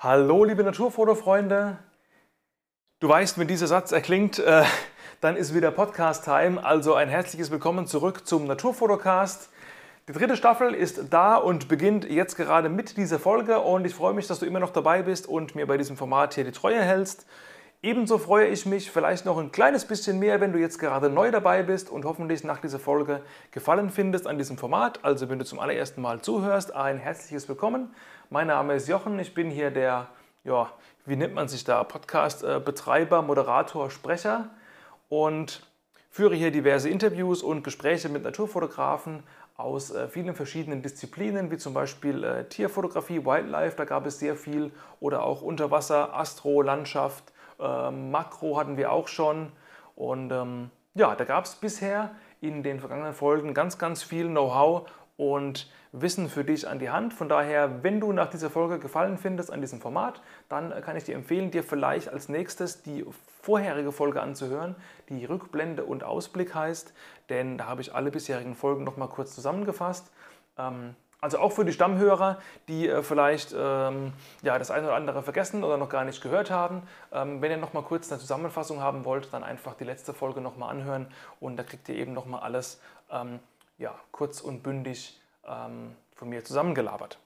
Hallo, liebe Naturfotofreunde. Du weißt, wenn dieser Satz erklingt, äh, dann ist wieder Podcast-Time. Also ein herzliches Willkommen zurück zum Naturfotocast. Die dritte Staffel ist da und beginnt jetzt gerade mit dieser Folge. Und ich freue mich, dass du immer noch dabei bist und mir bei diesem Format hier die Treue hältst. Ebenso freue ich mich vielleicht noch ein kleines bisschen mehr, wenn du jetzt gerade neu dabei bist und hoffentlich nach dieser Folge Gefallen findest an diesem Format. Also wenn du zum allerersten Mal zuhörst, ein herzliches Willkommen. Mein Name ist Jochen, ich bin hier der, ja, wie nennt man sich da, Podcast-Betreiber, Moderator, Sprecher und führe hier diverse Interviews und Gespräche mit Naturfotografen aus äh, vielen verschiedenen Disziplinen, wie zum Beispiel äh, Tierfotografie, Wildlife, da gab es sehr viel, oder auch Unterwasser, Astro, Landschaft, äh, Makro hatten wir auch schon. Und ähm, ja, da gab es bisher in den vergangenen Folgen ganz, ganz viel Know-how und Wissen für dich an die Hand. Von daher, wenn du nach dieser Folge Gefallen findest an diesem Format, dann kann ich dir empfehlen, dir vielleicht als nächstes die vorherige Folge anzuhören, die Rückblende und Ausblick heißt, denn da habe ich alle bisherigen Folgen nochmal kurz zusammengefasst. Ähm, also auch für die Stammhörer, die äh, vielleicht ähm, ja, das eine oder andere vergessen oder noch gar nicht gehört haben. Ähm, wenn ihr nochmal kurz eine Zusammenfassung haben wollt, dann einfach die letzte Folge nochmal anhören und da kriegt ihr eben nochmal alles ähm, ja, kurz und bündig ähm, von mir zusammengelabert.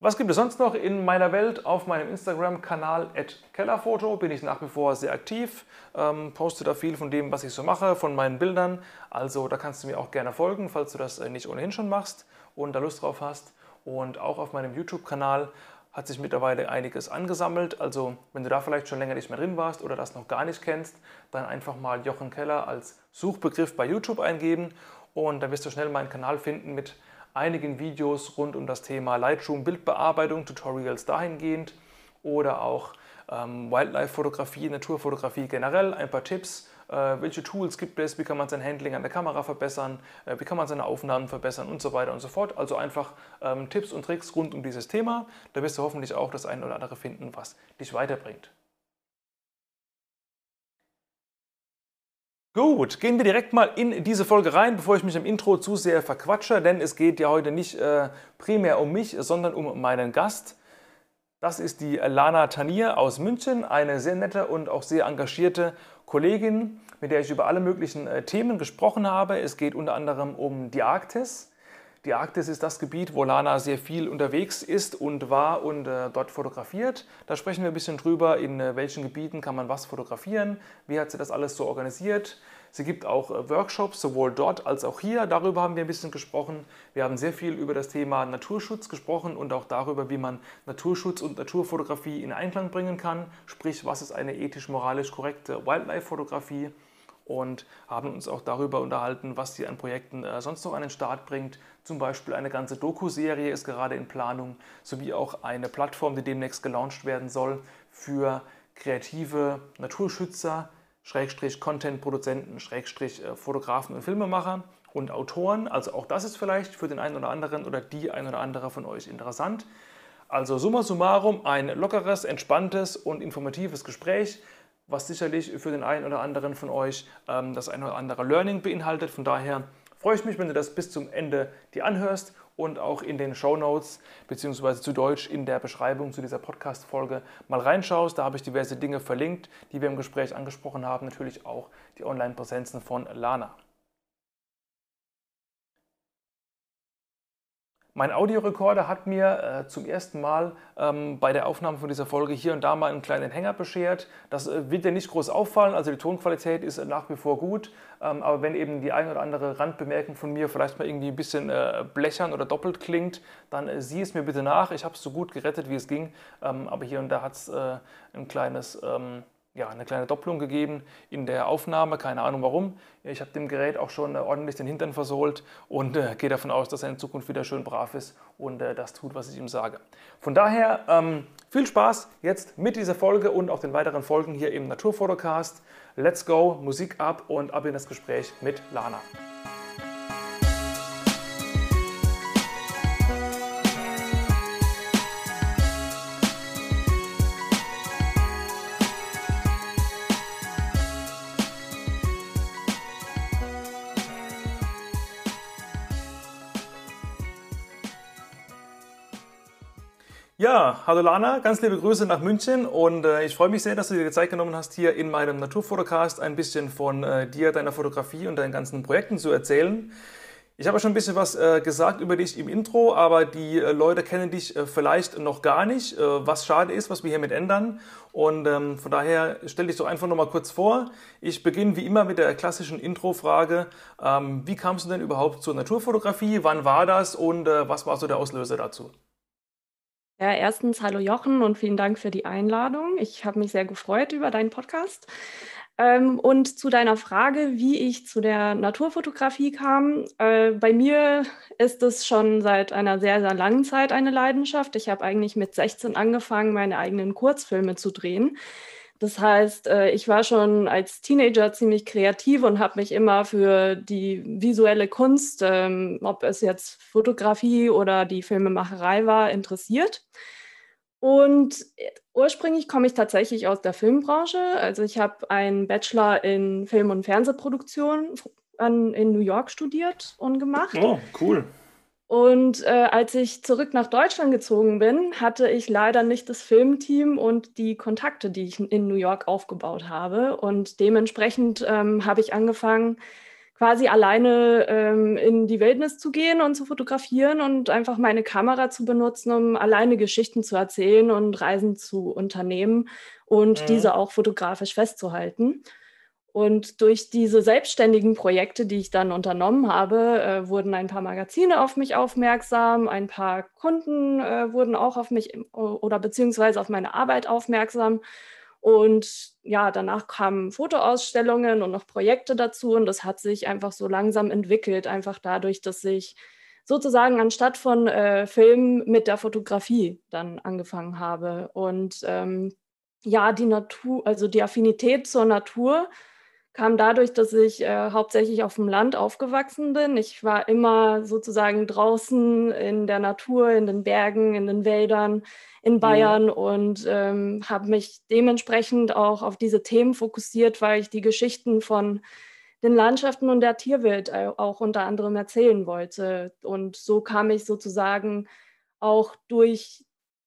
Was gibt es sonst noch in meiner Welt? Auf meinem Instagram-Kanal Kellerfoto bin ich nach wie vor sehr aktiv, ähm, poste da viel von dem, was ich so mache, von meinen Bildern. Also da kannst du mir auch gerne folgen, falls du das äh, nicht ohnehin schon machst und da Lust drauf hast. Und auch auf meinem YouTube-Kanal hat sich mittlerweile einiges angesammelt. Also wenn du da vielleicht schon länger nicht mehr drin warst oder das noch gar nicht kennst, dann einfach mal Jochen Keller als Suchbegriff bei YouTube eingeben und dann wirst du schnell meinen Kanal finden mit einigen Videos rund um das Thema Lightroom Bildbearbeitung, Tutorials dahingehend oder auch ähm, Wildlife-Fotografie, Naturfotografie generell, ein paar Tipps, äh, welche Tools gibt es, wie kann man sein Handling an der Kamera verbessern, äh, wie kann man seine Aufnahmen verbessern und so weiter und so fort. Also einfach ähm, Tipps und Tricks rund um dieses Thema. Da wirst du hoffentlich auch das eine oder andere finden, was dich weiterbringt. Gut, gehen wir direkt mal in diese Folge rein, bevor ich mich im Intro zu sehr verquatsche, denn es geht ja heute nicht äh, primär um mich, sondern um meinen Gast. Das ist die Lana Tanier aus München, eine sehr nette und auch sehr engagierte Kollegin, mit der ich über alle möglichen äh, Themen gesprochen habe. Es geht unter anderem um die Arktis. Die Arktis ist das Gebiet, wo Lana sehr viel unterwegs ist und war und äh, dort fotografiert. Da sprechen wir ein bisschen drüber, in äh, welchen Gebieten kann man was fotografieren, wie hat sie das alles so organisiert. Sie gibt auch äh, Workshops, sowohl dort als auch hier. Darüber haben wir ein bisschen gesprochen. Wir haben sehr viel über das Thema Naturschutz gesprochen und auch darüber, wie man Naturschutz und Naturfotografie in Einklang bringen kann. Sprich, was ist eine ethisch-moralisch korrekte Wildlife-Fotografie? Und haben uns auch darüber unterhalten, was sie an Projekten äh, sonst noch an den Start bringt. Zum Beispiel eine ganze Doku-Serie ist gerade in Planung, sowie auch eine Plattform, die demnächst gelauncht werden soll für kreative Naturschützer, Schrägstrich Content-Produzenten, Schrägstrich äh, Fotografen und Filmemacher und Autoren. Also auch das ist vielleicht für den einen oder anderen oder die ein oder andere von euch interessant. Also summa summarum ein lockeres, entspanntes und informatives Gespräch was sicherlich für den einen oder anderen von euch ähm, das ein oder andere Learning beinhaltet. Von daher freue ich mich, wenn du das bis zum Ende dir anhörst und auch in den Show Notes beziehungsweise zu Deutsch in der Beschreibung zu dieser Podcast-Folge mal reinschaust. Da habe ich diverse Dinge verlinkt, die wir im Gespräch angesprochen haben. Natürlich auch die Online-Präsenzen von Lana. Mein Audiorekorder hat mir äh, zum ersten Mal ähm, bei der Aufnahme von dieser Folge hier und da mal einen kleinen Hänger beschert. Das äh, wird dir nicht groß auffallen, also die Tonqualität ist nach wie vor gut. Ähm, aber wenn eben die ein oder andere Randbemerkung von mir vielleicht mal irgendwie ein bisschen äh, blechern oder doppelt klingt, dann äh, sieh es mir bitte nach. Ich habe es so gut gerettet, wie es ging. Ähm, aber hier und da hat es äh, ein kleines ähm, ja, eine kleine Doppelung gegeben in der Aufnahme, keine Ahnung warum. Ich habe dem Gerät auch schon äh, ordentlich den Hintern versohlt und äh, gehe davon aus, dass er in Zukunft wieder schön brav ist und äh, das tut, was ich ihm sage. Von daher ähm, viel Spaß jetzt mit dieser Folge und auch den weiteren Folgen hier im Naturfotocast. Let's go, Musik ab und ab in das Gespräch mit Lana. Ja, hallo Lana, ganz liebe Grüße nach München und äh, ich freue mich sehr, dass du dir die Zeit genommen hast, hier in meinem Naturfotocast ein bisschen von äh, dir, deiner Fotografie und deinen ganzen Projekten zu erzählen. Ich habe schon ein bisschen was äh, gesagt über dich im Intro, aber die äh, Leute kennen dich äh, vielleicht noch gar nicht, äh, was schade ist, was wir hiermit ändern. Und ähm, von daher stell dich doch einfach nochmal kurz vor. Ich beginne wie immer mit der klassischen Intro-Frage. Ähm, wie kamst du denn überhaupt zur Naturfotografie? Wann war das und was war so der Auslöser dazu? Ja, erstens hallo Jochen und vielen Dank für die Einladung. Ich habe mich sehr gefreut über deinen Podcast. Ähm, und zu deiner Frage, wie ich zu der Naturfotografie kam. Äh, bei mir ist es schon seit einer sehr, sehr langen Zeit eine Leidenschaft. Ich habe eigentlich mit 16 angefangen, meine eigenen Kurzfilme zu drehen. Das heißt, äh, ich war schon als Teenager ziemlich kreativ und habe mich immer für die visuelle Kunst, ähm, ob es jetzt Fotografie oder die Filmemacherei war, interessiert. Und äh, ursprünglich komme ich tatsächlich aus der Filmbranche. Also ich habe einen Bachelor in Film- und Fernsehproduktion in New York studiert und gemacht. Oh, cool. Und äh, als ich zurück nach Deutschland gezogen bin, hatte ich leider nicht das Filmteam und die Kontakte, die ich in New York aufgebaut habe. Und dementsprechend ähm, habe ich angefangen, quasi alleine ähm, in die Wildnis zu gehen und zu fotografieren und einfach meine Kamera zu benutzen, um alleine Geschichten zu erzählen und Reisen zu unternehmen und mhm. diese auch fotografisch festzuhalten. Und durch diese selbstständigen Projekte, die ich dann unternommen habe, äh, wurden ein paar Magazine auf mich aufmerksam, ein paar Kunden äh, wurden auch auf mich oder beziehungsweise auf meine Arbeit aufmerksam. Und ja, danach kamen Fotoausstellungen und noch Projekte dazu. Und das hat sich einfach so langsam entwickelt, einfach dadurch, dass ich sozusagen anstatt von äh, Film mit der Fotografie dann angefangen habe. Und ähm, ja, die Natur, also die Affinität zur Natur kam dadurch, dass ich äh, hauptsächlich auf dem Land aufgewachsen bin. Ich war immer sozusagen draußen in der Natur, in den Bergen, in den Wäldern in mhm. Bayern mhm. und ähm, habe mich dementsprechend auch auf diese Themen fokussiert, weil ich die Geschichten von den Landschaften und der Tierwelt äh, auch unter anderem erzählen wollte. Und so kam ich sozusagen auch durch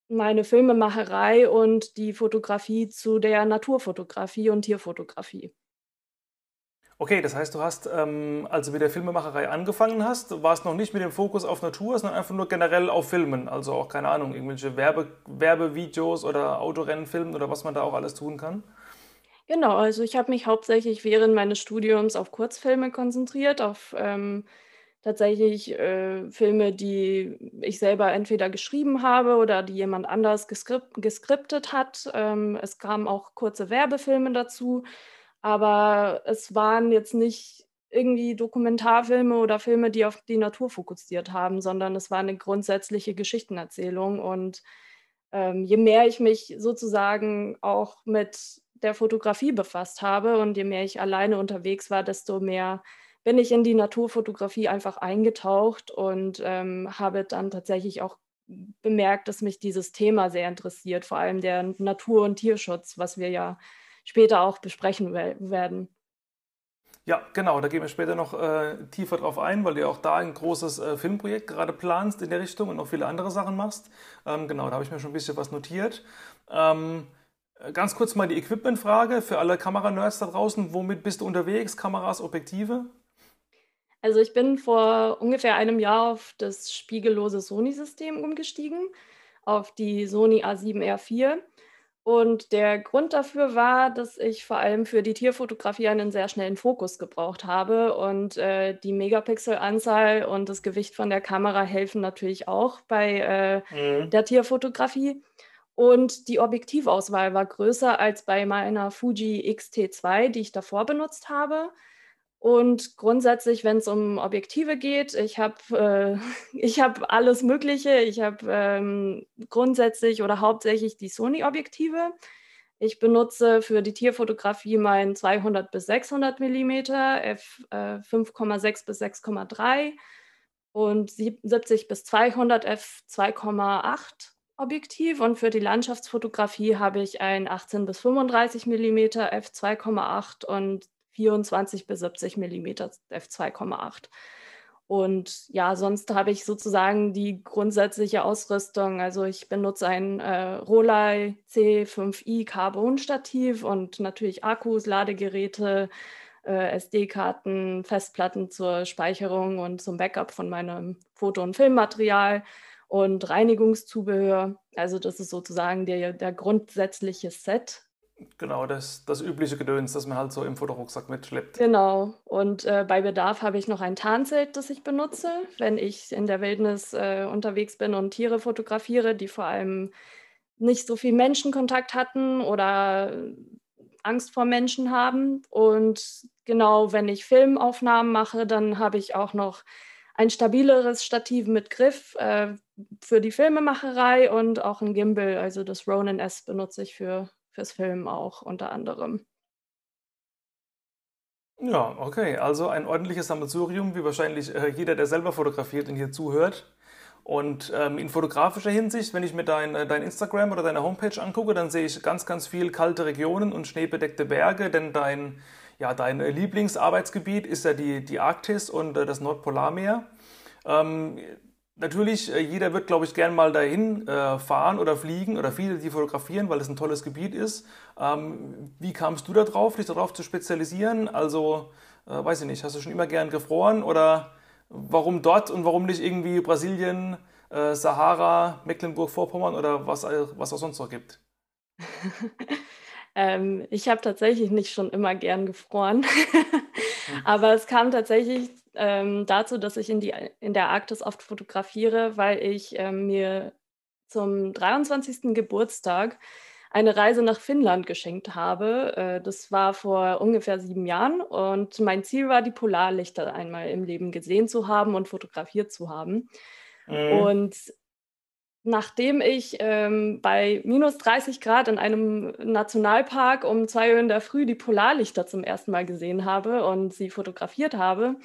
meine Filmemacherei und die Fotografie zu der Naturfotografie und Tierfotografie. Okay, das heißt, du hast, ähm, als du mit der Filmemacherei angefangen hast, warst noch nicht mit dem Fokus auf Natur, sondern einfach nur generell auf Filmen. Also auch, keine Ahnung, irgendwelche Werbe Werbevideos oder Autorennenfilmen oder was man da auch alles tun kann? Genau, also ich habe mich hauptsächlich während meines Studiums auf Kurzfilme konzentriert, auf ähm, tatsächlich äh, Filme, die ich selber entweder geschrieben habe oder die jemand anders geskript geskriptet hat. Ähm, es kamen auch kurze Werbefilme dazu. Aber es waren jetzt nicht irgendwie Dokumentarfilme oder Filme, die auf die Natur fokussiert haben, sondern es war eine grundsätzliche Geschichtenerzählung. Und ähm, je mehr ich mich sozusagen auch mit der Fotografie befasst habe und je mehr ich alleine unterwegs war, desto mehr bin ich in die Naturfotografie einfach eingetaucht und ähm, habe dann tatsächlich auch bemerkt, dass mich dieses Thema sehr interessiert, vor allem der Natur- und Tierschutz, was wir ja später auch besprechen werden. Ja, genau, da gehen wir später noch äh, tiefer drauf ein, weil du ja auch da ein großes äh, Filmprojekt gerade planst in der Richtung und noch viele andere Sachen machst. Ähm, genau, da habe ich mir schon ein bisschen was notiert. Ähm, ganz kurz mal die Equipment-Frage für alle Kameranerds da draußen. Womit bist du unterwegs? Kameras, Objektive? Also ich bin vor ungefähr einem Jahr auf das spiegellose Sony-System umgestiegen, auf die Sony A7R4. Und der Grund dafür war, dass ich vor allem für die Tierfotografie einen sehr schnellen Fokus gebraucht habe. Und äh, die Megapixelanzahl und das Gewicht von der Kamera helfen natürlich auch bei äh, mhm. der Tierfotografie. Und die Objektivauswahl war größer als bei meiner Fuji X-T2, die ich davor benutzt habe. Und grundsätzlich, wenn es um Objektive geht, ich habe äh, hab alles Mögliche. Ich habe ähm, grundsätzlich oder hauptsächlich die Sony-Objektive. Ich benutze für die Tierfotografie mein 200 bis 600 mm, f äh, 5,6 bis 6,3 und 70 bis 200 f 2,8 Objektiv. Und für die Landschaftsfotografie habe ich ein 18 bis 35 mm f 2,8 und 24 bis 70 mm f2,8. Und ja, sonst habe ich sozusagen die grundsätzliche Ausrüstung. Also ich benutze ein äh, Rolei C5i Carbon-Stativ und natürlich Akkus, Ladegeräte, äh, SD-Karten, Festplatten zur Speicherung und zum Backup von meinem Foto- und Filmmaterial und Reinigungszubehör. Also das ist sozusagen der, der grundsätzliche Set. Genau, das, das übliche Gedöns, das man halt so im Fotorucksack mitschleppt. Genau. Und äh, bei Bedarf habe ich noch ein Tarnzelt, das ich benutze, wenn ich in der Wildnis äh, unterwegs bin und Tiere fotografiere, die vor allem nicht so viel Menschenkontakt hatten oder Angst vor Menschen haben. Und genau, wenn ich Filmaufnahmen mache, dann habe ich auch noch ein stabileres Stativ mit Griff äh, für die Filmemacherei und auch ein Gimbal, also das Ronin S benutze ich für fürs Film auch unter anderem. Ja, okay. Also ein ordentliches Sammelsurium, wie wahrscheinlich äh, jeder, der selber fotografiert und hier zuhört. Und ähm, in fotografischer Hinsicht, wenn ich mir dein, äh, dein Instagram oder deine Homepage angucke, dann sehe ich ganz, ganz viel kalte Regionen und schneebedeckte Berge, denn dein, ja, dein Lieblingsarbeitsgebiet ist ja die, die Arktis und äh, das Nordpolarmeer. Ähm, Natürlich, äh, jeder wird, glaube ich, gern mal dahin äh, fahren oder fliegen oder viele, die fotografieren, weil es ein tolles Gebiet ist. Ähm, wie kamst du da drauf, dich darauf zu spezialisieren? Also, äh, weiß ich nicht, hast du schon immer gern gefroren oder warum dort und warum nicht irgendwie Brasilien, Sahara, Mecklenburg-Vorpommern oder was, was es sonst noch gibt? ähm, ich habe tatsächlich nicht schon immer gern gefroren, aber es kam tatsächlich ähm, dazu, dass ich in, die, in der Arktis oft fotografiere, weil ich ähm, mir zum 23. Geburtstag eine Reise nach Finnland geschenkt habe. Äh, das war vor ungefähr sieben Jahren und mein Ziel war, die Polarlichter einmal im Leben gesehen zu haben und fotografiert zu haben. Mhm. Und nachdem ich ähm, bei minus 30 Grad in einem Nationalpark um zwei Uhr in der Früh die Polarlichter zum ersten Mal gesehen habe und sie fotografiert habe,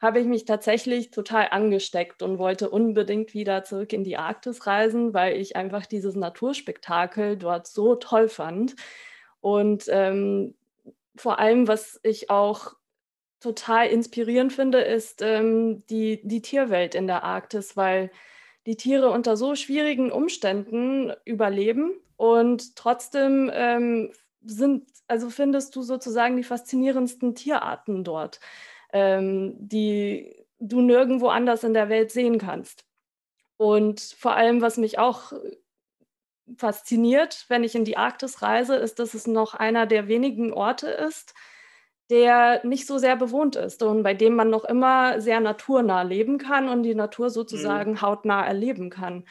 habe ich mich tatsächlich total angesteckt und wollte unbedingt wieder zurück in die Arktis reisen, weil ich einfach dieses Naturspektakel dort so toll fand. Und ähm, vor allem, was ich auch total inspirierend finde, ist ähm, die, die Tierwelt in der Arktis, weil die Tiere unter so schwierigen Umständen überleben und trotzdem ähm, sind, also findest du sozusagen die faszinierendsten Tierarten dort ähm, die du nirgendwo anders in der Welt sehen kannst. Und vor allem, was mich auch fasziniert, wenn ich in die Arktis reise, ist, dass es noch einer der wenigen Orte ist, der nicht so sehr bewohnt ist und bei dem man noch immer sehr naturnah leben kann und die Natur mhm. sozusagen mhm. hautnah erleben kann.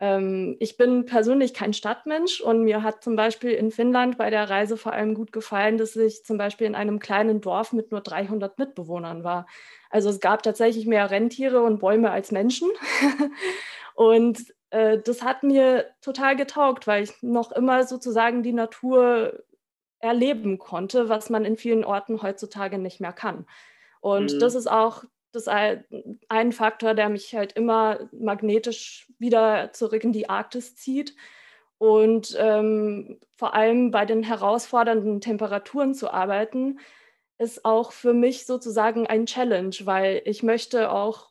Ähm, ich bin persönlich kein Stadtmensch und mir hat zum Beispiel in Finnland bei der Reise vor allem gut gefallen, dass ich zum Beispiel in einem kleinen Dorf mit nur 300 Mitbewohnern war. Also es gab tatsächlich mehr Rentiere und Bäume als Menschen. und äh, das hat mir total getaugt, weil ich noch immer sozusagen die Natur erleben konnte, was man in vielen Orten heutzutage nicht mehr kann. Und mhm. das ist auch das ist ein Faktor, der mich halt immer magnetisch wieder zurück in die Arktis zieht. Und ähm, vor allem bei den herausfordernden Temperaturen zu arbeiten, ist auch für mich sozusagen ein Challenge, weil ich möchte auch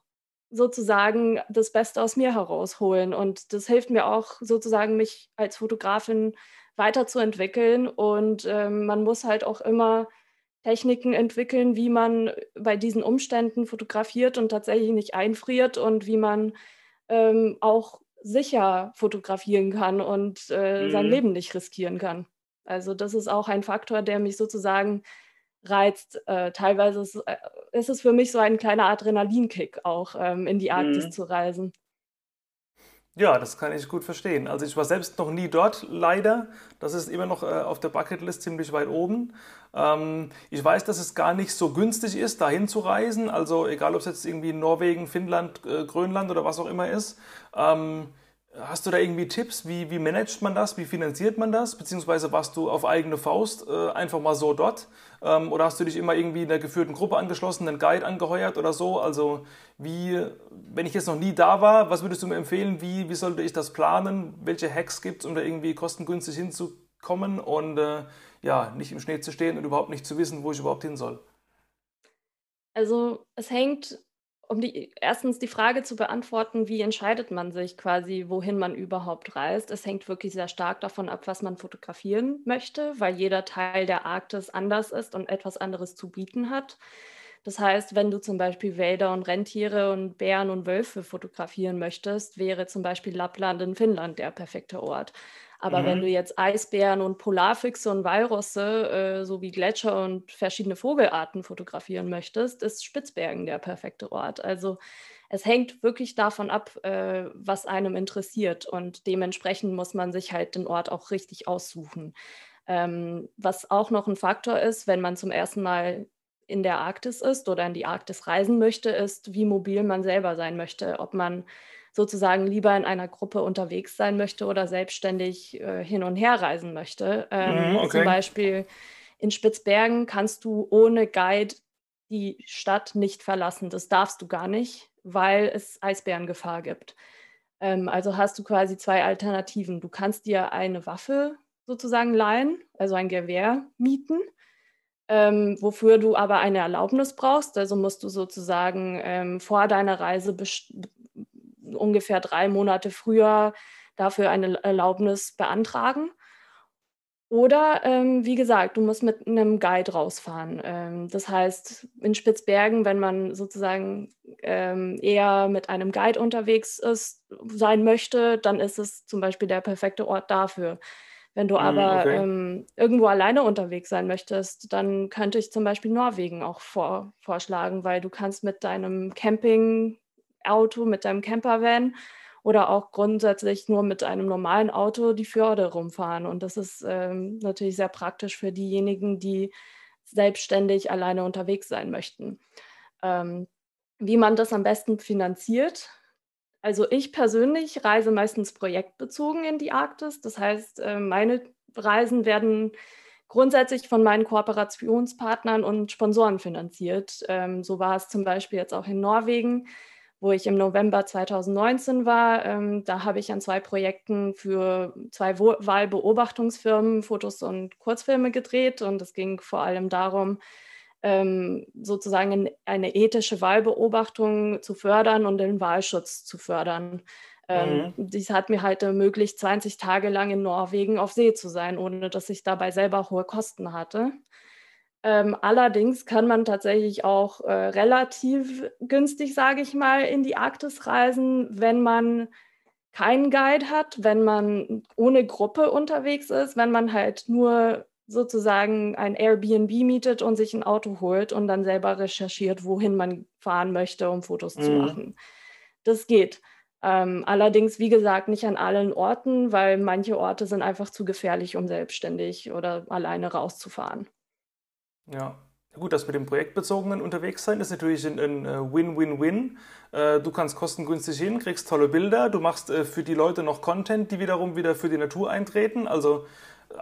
sozusagen das Beste aus mir herausholen. Und das hilft mir auch sozusagen, mich als Fotografin weiterzuentwickeln. Und ähm, man muss halt auch immer Techniken entwickeln, wie man bei diesen Umständen fotografiert und tatsächlich nicht einfriert und wie man ähm, auch sicher fotografieren kann und äh, mhm. sein Leben nicht riskieren kann. Also das ist auch ein Faktor, der mich sozusagen reizt. Äh, teilweise ist, äh, ist, es für mich so ein kleiner Adrenalinkick, auch ähm, in die Arktis mhm. zu reisen. Ja, das kann ich gut verstehen. Also ich war selbst noch nie dort, leider. Das ist immer noch äh, auf der Bucketlist ziemlich weit oben. Ähm, ich weiß, dass es gar nicht so günstig ist, dahin zu reisen. Also egal, ob es jetzt irgendwie Norwegen, Finnland, äh, Grönland oder was auch immer ist. Ähm, Hast du da irgendwie Tipps? Wie, wie managt man das? Wie finanziert man das? Beziehungsweise warst du auf eigene Faust äh, einfach mal so dort? Ähm, oder hast du dich immer irgendwie in der geführten Gruppe angeschlossen, einen Guide angeheuert oder so? Also wie, wenn ich jetzt noch nie da war, was würdest du mir empfehlen? Wie, wie sollte ich das planen? Welche Hacks gibt es, um da irgendwie kostengünstig hinzukommen und äh, ja, nicht im Schnee zu stehen und überhaupt nicht zu wissen, wo ich überhaupt hin soll? Also es hängt um die erstens die Frage zu beantworten, wie entscheidet man sich quasi, wohin man überhaupt reist? Es hängt wirklich sehr stark davon ab, was man fotografieren möchte, weil jeder Teil der Arktis anders ist und etwas anderes zu bieten hat. Das heißt, wenn du zum Beispiel Wälder und Rentiere und Bären und Wölfe fotografieren möchtest, wäre zum Beispiel Lappland in Finnland der perfekte Ort. Aber mhm. wenn du jetzt Eisbären und Polarfüchse und Walrosse äh, sowie Gletscher und verschiedene Vogelarten fotografieren möchtest, ist Spitzbergen der perfekte Ort. Also es hängt wirklich davon ab, äh, was einem interessiert und dementsprechend muss man sich halt den Ort auch richtig aussuchen. Ähm, was auch noch ein Faktor ist, wenn man zum ersten Mal in der Arktis ist oder in die Arktis reisen möchte, ist, wie mobil man selber sein möchte, ob man sozusagen lieber in einer Gruppe unterwegs sein möchte oder selbstständig äh, hin und her reisen möchte. Ähm, mhm, okay. Zum Beispiel in Spitzbergen kannst du ohne Guide die Stadt nicht verlassen. Das darfst du gar nicht, weil es Eisbärengefahr gibt. Ähm, also hast du quasi zwei Alternativen. Du kannst dir eine Waffe sozusagen leihen, also ein Gewehr mieten. Ähm, wofür du aber eine Erlaubnis brauchst. Also musst du sozusagen ähm, vor deiner Reise ungefähr drei Monate früher dafür eine Erlaubnis beantragen. Oder ähm, wie gesagt, du musst mit einem Guide rausfahren. Ähm, das heißt, in Spitzbergen, wenn man sozusagen ähm, eher mit einem Guide unterwegs ist, sein möchte, dann ist es zum Beispiel der perfekte Ort dafür. Wenn du mm, aber okay. ähm, irgendwo alleine unterwegs sein möchtest, dann könnte ich zum Beispiel Norwegen auch vor, vorschlagen, weil du kannst mit deinem Camping Auto, mit deinem Campervan oder auch grundsätzlich nur mit einem normalen Auto die Fjorde rumfahren. Und das ist ähm, natürlich sehr praktisch für diejenigen, die selbstständig alleine unterwegs sein möchten. Ähm, wie man das am besten finanziert. Also ich persönlich reise meistens projektbezogen in die Arktis. Das heißt, äh, meine Reisen werden grundsätzlich von meinen Kooperationspartnern und Sponsoren finanziert. Ähm, so war es zum Beispiel jetzt auch in Norwegen wo ich im November 2019 war. Ähm, da habe ich an zwei Projekten für zwei Wahlbeobachtungsfirmen Fotos und Kurzfilme gedreht. Und es ging vor allem darum, ähm, sozusagen eine ethische Wahlbeobachtung zu fördern und den Wahlschutz zu fördern. Ähm, mhm. Dies hat mir halt ermöglicht, 20 Tage lang in Norwegen auf See zu sein, ohne dass ich dabei selber hohe Kosten hatte. Ähm, allerdings kann man tatsächlich auch äh, relativ günstig, sage ich mal, in die Arktis reisen, wenn man keinen Guide hat, wenn man ohne Gruppe unterwegs ist, wenn man halt nur sozusagen ein Airbnb mietet und sich ein Auto holt und dann selber recherchiert, wohin man fahren möchte, um Fotos mhm. zu machen. Das geht. Ähm, allerdings, wie gesagt, nicht an allen Orten, weil manche Orte sind einfach zu gefährlich, um selbstständig oder alleine rauszufahren. Ja. Gut, das mit dem Projektbezogenen unterwegs sein ist natürlich ein äh, Win-Win-Win. Äh, du kannst kostengünstig hin, kriegst tolle Bilder, du machst äh, für die Leute noch Content, die wiederum wieder für die Natur eintreten. Also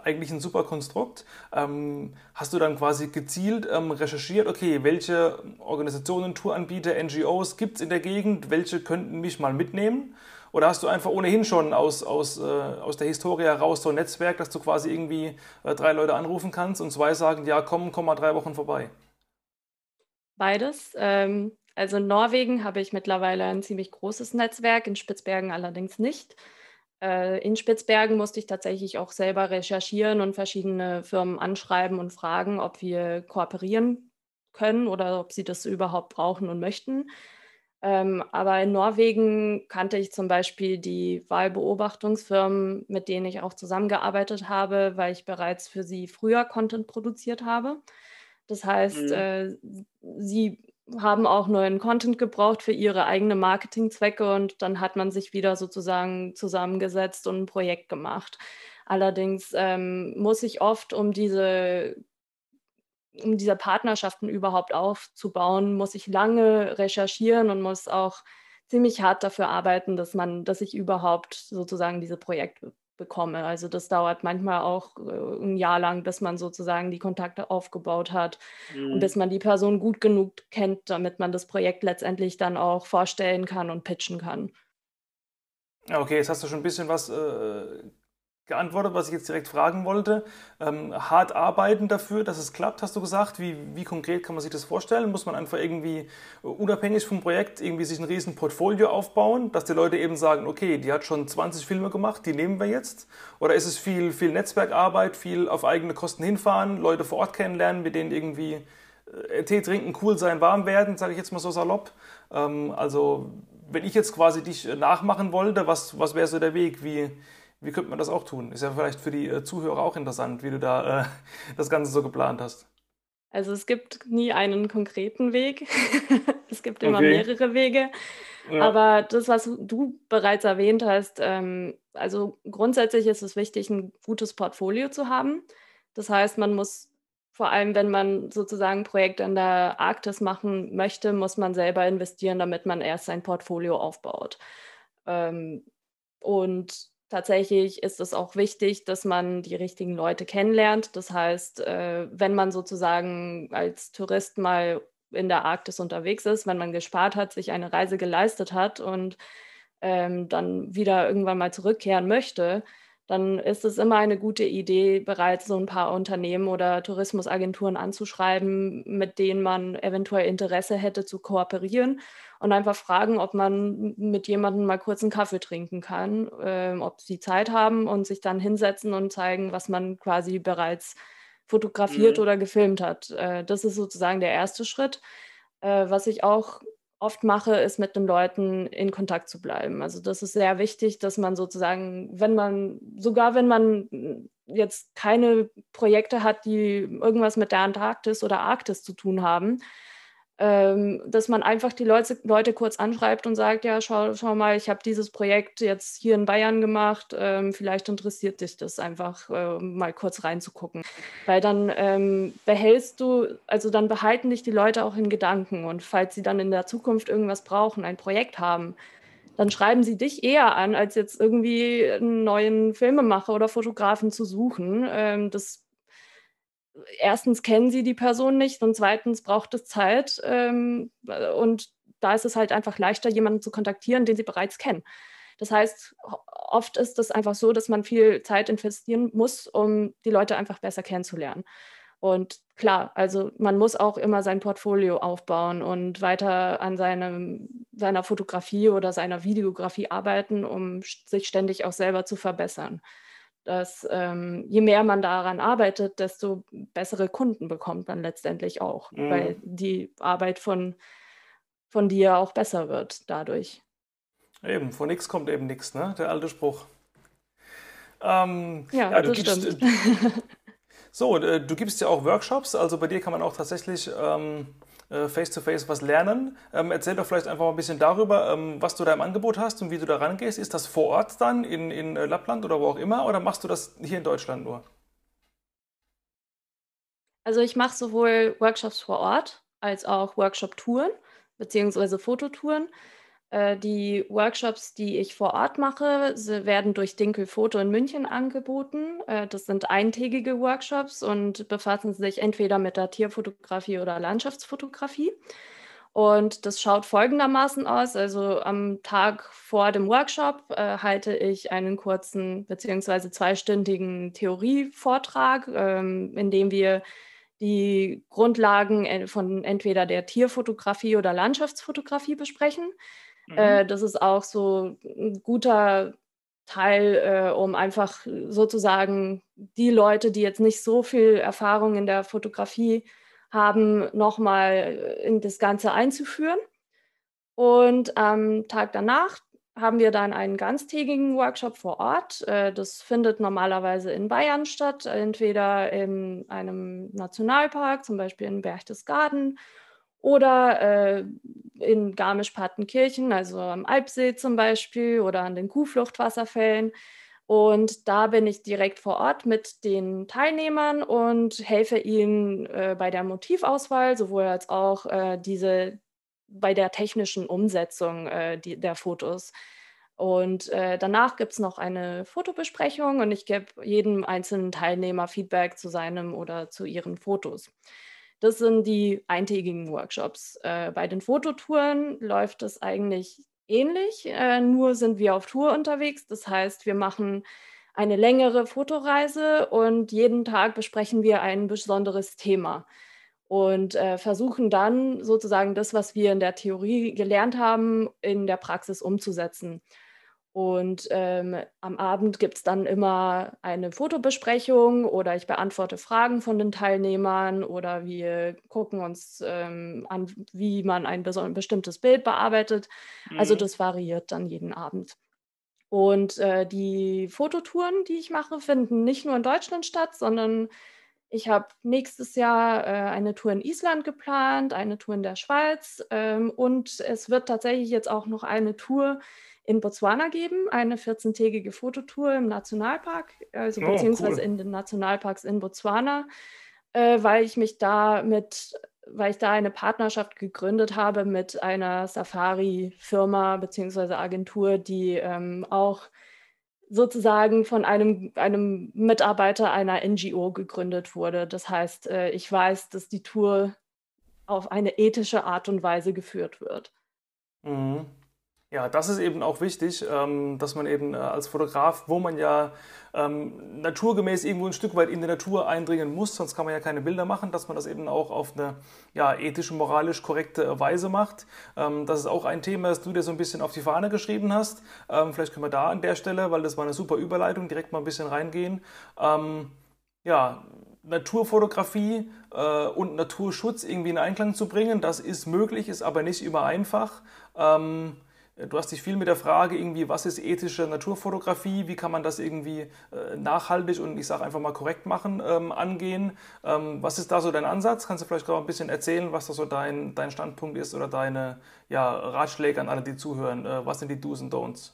eigentlich ein super Konstrukt. Ähm, hast du dann quasi gezielt ähm, recherchiert, okay, welche Organisationen, Touranbieter, NGOs gibt es in der Gegend, welche könnten mich mal mitnehmen? Oder hast du einfach ohnehin schon aus, aus, äh, aus der Historie heraus so ein Netzwerk, dass du quasi irgendwie äh, drei Leute anrufen kannst und zwei sagen, ja, komm, komm mal drei Wochen vorbei? Beides. Ähm, also in Norwegen habe ich mittlerweile ein ziemlich großes Netzwerk, in Spitzbergen allerdings nicht. Äh, in Spitzbergen musste ich tatsächlich auch selber recherchieren und verschiedene Firmen anschreiben und fragen, ob wir kooperieren können oder ob sie das überhaupt brauchen und möchten. Ähm, aber in Norwegen kannte ich zum Beispiel die Wahlbeobachtungsfirmen, mit denen ich auch zusammengearbeitet habe, weil ich bereits für sie früher Content produziert habe. Das heißt, mhm. äh, sie haben auch neuen Content gebraucht für ihre eigenen Marketingzwecke und dann hat man sich wieder sozusagen zusammengesetzt und ein Projekt gemacht. Allerdings ähm, muss ich oft, um diese um diese Partnerschaften überhaupt aufzubauen, muss ich lange recherchieren und muss auch ziemlich hart dafür arbeiten, dass man, dass ich überhaupt sozusagen diese Projekte bekomme. Also das dauert manchmal auch äh, ein Jahr lang, bis man sozusagen die Kontakte aufgebaut hat mhm. und bis man die Person gut genug kennt, damit man das Projekt letztendlich dann auch vorstellen kann und pitchen kann. Okay, jetzt hast du schon ein bisschen was äh, geantwortet, was ich jetzt direkt fragen wollte. Ähm, hart arbeiten dafür, dass es klappt, hast du gesagt. Wie, wie konkret kann man sich das vorstellen? Muss man einfach irgendwie äh, unabhängig vom Projekt irgendwie sich ein riesen Portfolio aufbauen, dass die Leute eben sagen, okay, die hat schon 20 Filme gemacht, die nehmen wir jetzt? Oder ist es viel, viel Netzwerkarbeit, viel auf eigene Kosten hinfahren, Leute vor Ort kennenlernen, mit denen irgendwie äh, Tee trinken, cool sein, warm werden, sage ich jetzt mal so salopp. Ähm, also wenn ich jetzt quasi dich äh, nachmachen wollte, was, was wäre so der Weg? Wie, wie könnte man das auch tun? Ist ja vielleicht für die äh, Zuhörer auch interessant, wie du da äh, das Ganze so geplant hast. Also es gibt nie einen konkreten Weg. es gibt immer okay. mehrere Wege. Ja. Aber das, was du bereits erwähnt hast, ähm, also grundsätzlich ist es wichtig, ein gutes Portfolio zu haben. Das heißt, man muss vor allem, wenn man sozusagen ein Projekt in der Arktis machen möchte, muss man selber investieren, damit man erst sein Portfolio aufbaut. Ähm, und tatsächlich ist es auch wichtig, dass man die richtigen Leute kennenlernt. Das heißt, äh, wenn man sozusagen als Tourist mal in der Arktis unterwegs ist, wenn man gespart hat, sich eine Reise geleistet hat und ähm, dann wieder irgendwann mal zurückkehren möchte, dann ist es immer eine gute Idee, bereits so ein paar Unternehmen oder Tourismusagenturen anzuschreiben, mit denen man eventuell Interesse hätte zu kooperieren und einfach fragen, ob man mit jemandem mal kurz einen Kaffee trinken kann, äh, ob sie Zeit haben und sich dann hinsetzen und zeigen, was man quasi bereits fotografiert mhm. oder gefilmt hat. Äh, das ist sozusagen der erste Schritt. Äh, was ich auch oft mache, ist mit den Leuten in Kontakt zu bleiben. Also das ist sehr wichtig, dass man sozusagen, wenn man, sogar wenn man jetzt keine Projekte hat, die irgendwas mit der Antarktis oder Arktis zu tun haben, ähm, dass man einfach die Leute, Leute kurz anschreibt und sagt, ja, schau, schau mal, ich habe dieses Projekt jetzt hier in Bayern gemacht, ähm, vielleicht interessiert dich das einfach äh, mal kurz reinzugucken. Weil dann ähm, behältst du, also dann behalten dich die Leute auch in Gedanken und falls sie dann in der Zukunft irgendwas brauchen, ein Projekt haben, dann schreiben sie dich eher an, als jetzt irgendwie einen neuen Filmemacher oder Fotografen zu suchen. Ähm, das erstens kennen sie die Person nicht und zweitens braucht es Zeit. Ähm, und da ist es halt einfach leichter, jemanden zu kontaktieren, den sie bereits kennen. Das heißt, oft ist es einfach so, dass man viel Zeit investieren muss, um die Leute einfach besser kennenzulernen. Und klar, also man muss auch immer sein Portfolio aufbauen und weiter an seinem, seiner Fotografie oder seiner Videografie arbeiten, um sich ständig auch selber zu verbessern dass ähm, je mehr man daran arbeitet, desto bessere Kunden bekommt man letztendlich auch, mhm. weil die Arbeit von, von dir auch besser wird dadurch. Eben, von nichts kommt eben nichts, ne? Der alte Spruch. Ähm, ja, ja, du das gibst, stimmt. so, äh, du gibst ja auch Workshops, also bei dir kann man auch tatsächlich ähm, äh, face-to-face -face was lernen. Ähm, erzähl doch vielleicht einfach mal ein bisschen darüber, ähm, was du da im Angebot hast und wie du da rangehst. Ist das vor Ort dann in, in äh, Lappland oder wo auch immer oder machst du das hier in Deutschland nur? Also ich mache sowohl Workshops vor Ort als auch Workshop-Touren beziehungsweise Fototouren. Äh, die Workshops, die ich vor Ort mache, werden durch Dinkel Foto in München angeboten. Äh, das sind eintägige Workshops und befassen sich entweder mit der Tierfotografie oder Landschaftsfotografie. Und das schaut folgendermaßen aus. Also am Tag vor dem Workshop äh, halte ich einen kurzen bzw. zweistündigen Theorievortrag, ähm, in dem wir die Grundlagen von entweder der Tierfotografie oder Landschaftsfotografie besprechen. Mhm. Äh, das ist auch so ein guter Teil, äh, um einfach sozusagen die Leute, die jetzt nicht so viel Erfahrung in der Fotografie haben, nochmal in das Ganze einzuführen. Und am Tag danach haben wir dann einen ganztägigen Workshop vor Ort. Äh, das findet normalerweise in Bayern statt, entweder in einem Nationalpark, zum Beispiel in Berchtesgaden oder äh, in Garmisch-Partenkirchen, also am Alpsee zum Beispiel oder an den Kuhfluchtwasserfällen. Und da bin ich direkt vor Ort mit den Teilnehmern und helfe ihnen äh, bei der Motivauswahl, sowohl als auch äh, diese bei der technischen Umsetzung äh, die, der Fotos. Und äh, danach gibt es noch eine Fotobesprechung und ich gebe jedem einzelnen Teilnehmer Feedback zu seinem oder zu ihren Fotos. Das sind die eintägigen Workshops. Äh, bei den Fototouren läuft es eigentlich ähnlich, äh, nur sind wir auf Tour unterwegs. Das heißt, wir machen eine längere Fotoreise und jeden Tag besprechen wir ein besonderes Thema und äh, versuchen dann sozusagen das, was wir in der Theorie gelernt haben, in der Praxis umzusetzen. Und ähm, am Abend gibt es dann immer eine Fotobesprechung oder ich beantworte Fragen von den Teilnehmern oder wir gucken uns ähm, an, wie man ein bestimmtes Bild bearbeitet. Also mhm. Also das variiert dann jeden Abend. Und äh, die Fototouren, die ich mache, finden nicht nur in Deutschland statt, sondern ich habe nächstes Jahr äh, eine Tour in Island geplant, eine Tour in der Schweiz ähm, und es wird tatsächlich jetzt auch noch eine Tour in Botswana geben, eine 14-tägige Fototour im Nationalpark, also oh, beziehungsweise cool. in den Nationalparks in Botswana, äh, weil ich mich da mit weil ich da eine Partnerschaft gegründet habe mit einer Safari-Firma bzw. Agentur, die ähm, auch sozusagen von einem, einem Mitarbeiter einer NGO gegründet wurde. Das heißt, äh, ich weiß, dass die Tour auf eine ethische Art und Weise geführt wird. Mhm. Ja, das ist eben auch wichtig, ähm, dass man eben äh, als Fotograf, wo man ja ähm, naturgemäß irgendwo ein Stück weit in die Natur eindringen muss, sonst kann man ja keine Bilder machen, dass man das eben auch auf eine ja, ethisch moralisch korrekte Weise macht. Ähm, das ist auch ein Thema, das du dir so ein bisschen auf die Fahne geschrieben hast. vielleicht können wir da an der Stelle, weil das war eine super Überleitung, direkt mal ein bisschen reingehen. ja, Naturfotografie äh, und Naturschutz irgendwie in Einklang zu bringen, das ist möglich, ist aber nicht immer einfach. Du hast dich viel mit der Frage irgendwie, was ist ethische Naturfotografie, wie kann man das irgendwie äh, nachhaltig und ich sage einfach mal korrekt machen, ähm, angehen. Ähm, was ist da so dein Ansatz? Kannst du vielleicht gerade ein bisschen erzählen, was da so dein, dein Standpunkt ist oder deine ja, Ratschläge an alle, die zuhören? Äh, was sind die Do's und Don'ts?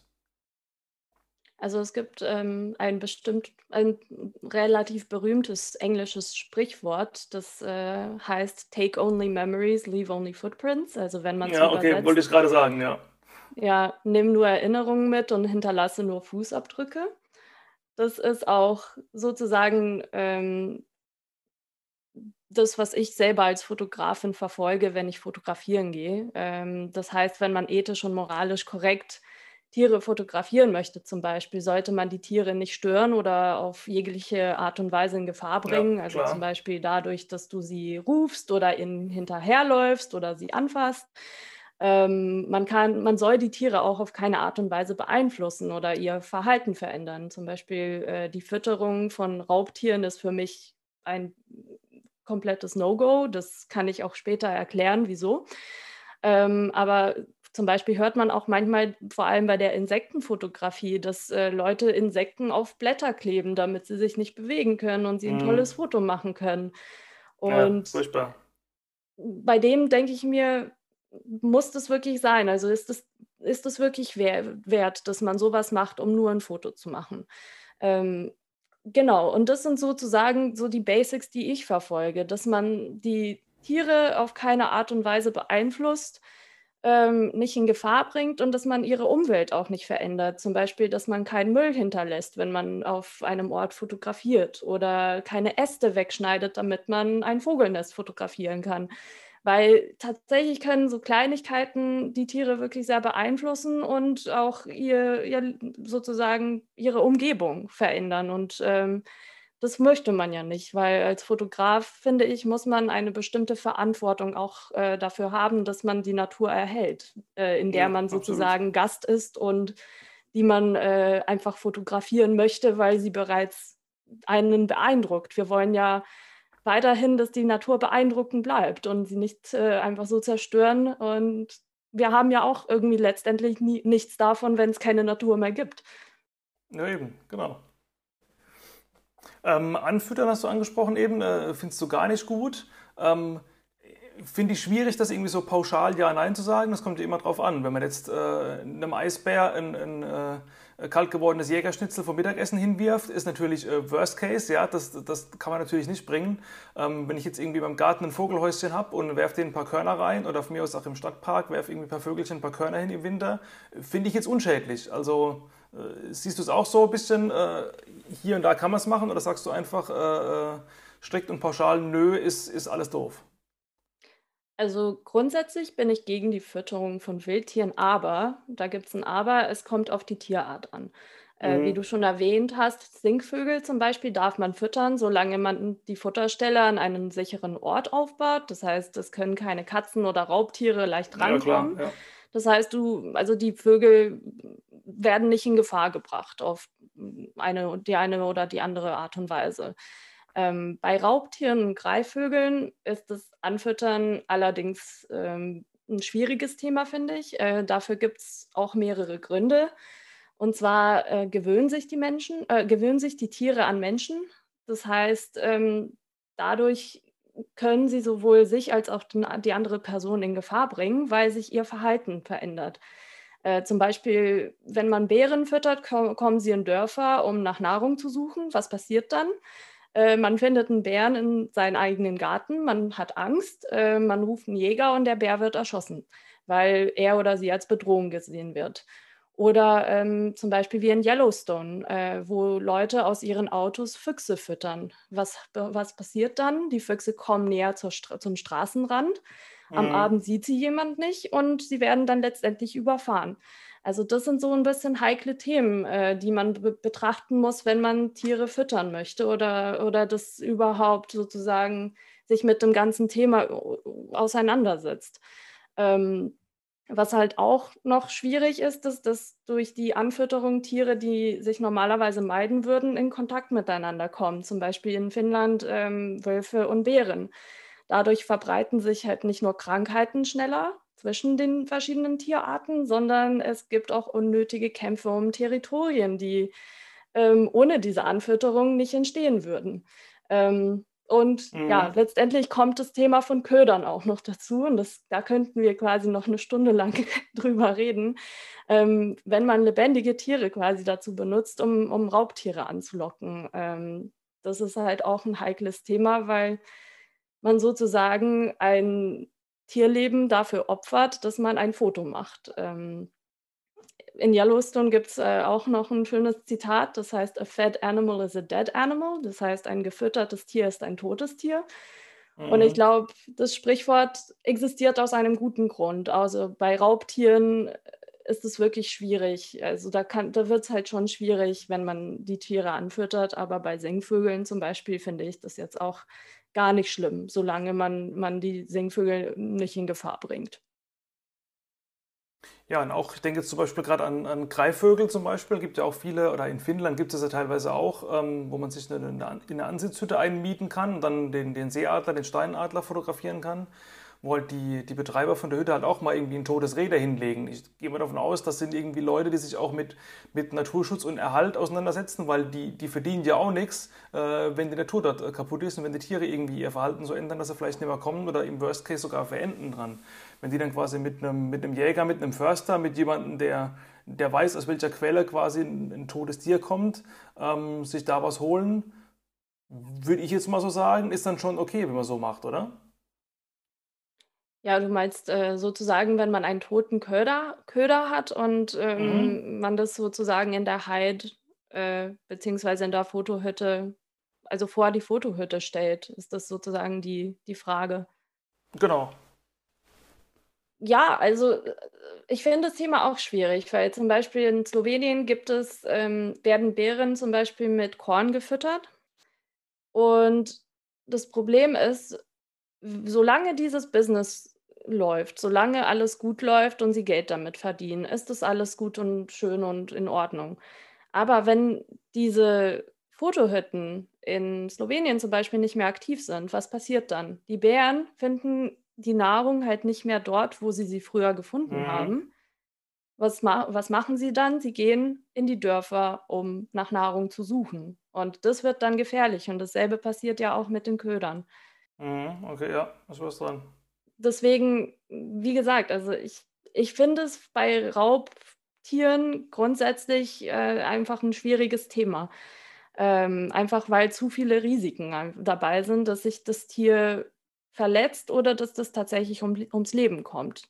Also es gibt ähm, ein bestimmt, ein relativ berühmtes englisches Sprichwort, das äh, heißt Take only memories, leave only footprints. Also wenn man Ja, okay, wollte ich gerade sagen, ja. Ja, nimm nur Erinnerungen mit und hinterlasse nur Fußabdrücke. Das ist auch sozusagen ähm, das, was ich selber als Fotografin verfolge, wenn ich fotografieren gehe. Ähm, das heißt, wenn man ethisch und moralisch korrekt Tiere fotografieren möchte, zum Beispiel, sollte man die Tiere nicht stören oder auf jegliche Art und Weise in Gefahr bringen. Ja, also zum Beispiel dadurch, dass du sie rufst oder ihnen hinterherläufst oder sie anfasst. Ähm, man, kann, man soll die Tiere auch auf keine Art und Weise beeinflussen oder ihr Verhalten verändern. Zum Beispiel äh, die Fütterung von Raubtieren ist für mich ein komplettes No-Go. Das kann ich auch später erklären, wieso. Ähm, aber zum Beispiel hört man auch manchmal, vor allem bei der Insektenfotografie, dass äh, Leute Insekten auf Blätter kleben, damit sie sich nicht bewegen können und sie ein mm. tolles Foto machen können. Und ja, furchtbar. bei dem denke ich mir, muss das wirklich sein? Also ist es ist das wirklich wert, dass man sowas macht, um nur ein Foto zu machen? Ähm, genau, und das sind sozusagen so die Basics, die ich verfolge, dass man die Tiere auf keine Art und Weise beeinflusst, ähm, nicht in Gefahr bringt und dass man ihre Umwelt auch nicht verändert. Zum Beispiel, dass man keinen Müll hinterlässt, wenn man auf einem Ort fotografiert oder keine Äste wegschneidet, damit man ein Vogelnest fotografieren kann. Weil tatsächlich können so Kleinigkeiten die Tiere wirklich sehr beeinflussen und auch ihr, ihr sozusagen ihre Umgebung verändern. Und ähm, das möchte man ja nicht, weil als Fotograf, finde ich, muss man eine bestimmte Verantwortung auch äh, dafür haben, dass man die Natur erhält, äh, in der ja, man sozusagen absolut. Gast ist und die man äh, einfach fotografieren möchte, weil sie bereits einen beeindruckt. Wir wollen ja weiterhin, dass die Natur beeindruckend bleibt und sie nicht äh, einfach so zerstören. Und wir haben ja auch irgendwie letztendlich nie, nichts davon, wenn es keine Natur mehr gibt. Ja, eben, genau. Ähm, Anfüttern hast du angesprochen eben, äh, findest du gar nicht gut. Ähm, Finde ich schwierig, das irgendwie so pauschal Ja, Nein zu sagen. Das kommt immer drauf an. Wenn man jetzt äh, einem Eisbär ein, ein äh, kalt gewordenes Jägerschnitzel vom Mittagessen hinwirft, ist natürlich äh, Worst Case, ja, das, das kann man natürlich nicht bringen. Ähm, wenn ich jetzt irgendwie beim Garten ein Vogelhäuschen habe und werfe denen ein paar Körner rein oder von mir aus auch im Stadtpark, werfe irgendwie ein paar Vögelchen, ein paar Körner hin im Winter, finde ich jetzt unschädlich. Also äh, siehst du es auch so ein bisschen, äh, hier und da kann man es machen oder sagst du einfach äh, äh, strikt und pauschal, nö, ist, ist alles doof? Also grundsätzlich bin ich gegen die Fütterung von Wildtieren, aber, da gibt es ein Aber, es kommt auf die Tierart an. Äh, mhm. Wie du schon erwähnt hast, Singvögel zum Beispiel darf man füttern, solange man die Futterstelle an einen sicheren Ort aufbaut. Das heißt, es können keine Katzen oder Raubtiere leicht rankommen. Ja, ja. Das heißt, du, also die Vögel werden nicht in Gefahr gebracht auf eine, die eine oder die andere Art und Weise. Ähm, bei Raubtieren und Greifvögeln ist das Anfüttern allerdings ähm, ein schwieriges Thema, finde ich. Äh, dafür gibt es auch mehrere Gründe. Und zwar äh, gewöhnen sich die Menschen, äh, gewöhnen sich die Tiere an Menschen. Das heißt, ähm, dadurch können sie sowohl sich als auch die andere Person in Gefahr bringen, weil sich ihr Verhalten verändert. Äh, zum Beispiel, wenn man Bären füttert, kommen sie in Dörfer, um nach Nahrung zu suchen. Was passiert dann? Äh, man findet einen Bären in seinen eigenen Garten, man hat Angst, äh, man ruft einen Jäger und der Bär wird erschossen, weil er oder sie als Bedrohung gesehen wird. Oder ähm, zum Beispiel wie in Yellowstone, äh, wo Leute aus ihren Autos Füchse füttern. Was, was passiert dann? Die Füchse kommen näher zur, zum Straßenrand. Am mhm. Abend sieht sie jemand nicht und sie werden dann letztendlich überfahren. Also das sind so ein bisschen heikle Themen, äh, die man be betrachten muss, wenn man Tiere füttern möchte oder, oder das überhaupt sozusagen sich mit dem ganzen Thema auseinandersetzt. Ähm, was halt auch noch schwierig ist, ist, dass durch die Anfütterung Tiere, die sich normalerweise meiden würden, in Kontakt miteinander kommen. Zum Beispiel in Finnland ähm, Wölfe und Bären. Dadurch verbreiten sich halt nicht nur Krankheiten schneller zwischen den verschiedenen Tierarten, sondern es gibt auch unnötige Kämpfe um Territorien, die ähm, ohne diese Anfütterung nicht entstehen würden. Ähm, und mhm. ja, letztendlich kommt das Thema von Ködern auch noch dazu. Und das, da könnten wir quasi noch eine Stunde lang drüber reden, ähm, wenn man lebendige Tiere quasi dazu benutzt, um, um Raubtiere anzulocken. Ähm, das ist halt auch ein heikles Thema, weil man sozusagen ein Tierleben dafür opfert, dass man ein Foto macht. Ähm, in Yellowstone gibt es äh, auch noch ein schönes Zitat, das heißt, a fed animal is a dead animal, das heißt, ein gefüttertes Tier ist ein totes Tier. Mhm. Und ich mhm. glaube, das Sprichwort existiert aus einem guten Grund. Also bei Raubtieren ist es wirklich schwierig. Also da, da wird es halt schon schwierig, wenn man die Tiere anfüttert. Aber bei Singvögeln zum Beispiel finde ich das jetzt auch gar nicht schlimm, solange man, man die Singvögel nicht in Gefahr bringt. Ja, und auch, ich denke jetzt zum Beispiel gerade an, an Greifvögel zum Beispiel, gibt ja auch viele, oder in Finnland gibt es ja teilweise auch, ähm, wo man sich eine, eine, in eine Ansitzhütte einmieten kann und dann den, den Seeadler, den Steinadler fotografieren kann wo halt die, die Betreiber von der Hütte halt auch mal irgendwie ein totes Reh hinlegen. Ich gehe mal davon aus, das sind irgendwie Leute, die sich auch mit, mit Naturschutz und Erhalt auseinandersetzen, weil die, die verdienen ja auch nichts, äh, wenn die Natur dort kaputt ist und wenn die Tiere irgendwie ihr Verhalten so ändern, dass sie vielleicht nicht mehr kommen oder im Worst Case sogar verenden dran. Wenn die dann quasi mit einem, mit einem Jäger, mit einem Förster, mit jemandem, der, der weiß, aus welcher Quelle quasi ein, ein totes Tier kommt, ähm, sich da was holen, würde ich jetzt mal so sagen, ist dann schon okay, wenn man so macht, oder? Ja, du meinst äh, sozusagen, wenn man einen toten Köder, Köder hat und ähm, mhm. man das sozusagen in der Hide äh, beziehungsweise in der Fotohütte, also vor die Fotohütte stellt, ist das sozusagen die, die Frage. Genau. Ja, also ich finde das Thema auch schwierig, weil zum Beispiel in Slowenien gibt es, ähm, werden Bären zum Beispiel mit Korn gefüttert. Und das Problem ist, solange dieses Business läuft, solange alles gut läuft und sie Geld damit verdienen, ist das alles gut und schön und in Ordnung. Aber wenn diese Fotohütten in Slowenien zum Beispiel nicht mehr aktiv sind, was passiert dann? Die Bären finden die Nahrung halt nicht mehr dort, wo sie sie früher gefunden mhm. haben. Was, ma was machen sie dann? Sie gehen in die Dörfer, um nach Nahrung zu suchen. Und das wird dann gefährlich. Und dasselbe passiert ja auch mit den Ködern. Mhm, okay, ja, was was dran deswegen, wie gesagt, also ich, ich finde es bei Raubtieren grundsätzlich äh, einfach ein schwieriges Thema. Ähm, einfach weil zu viele Risiken dabei sind, dass sich das Tier verletzt oder dass das tatsächlich um, ums Leben kommt,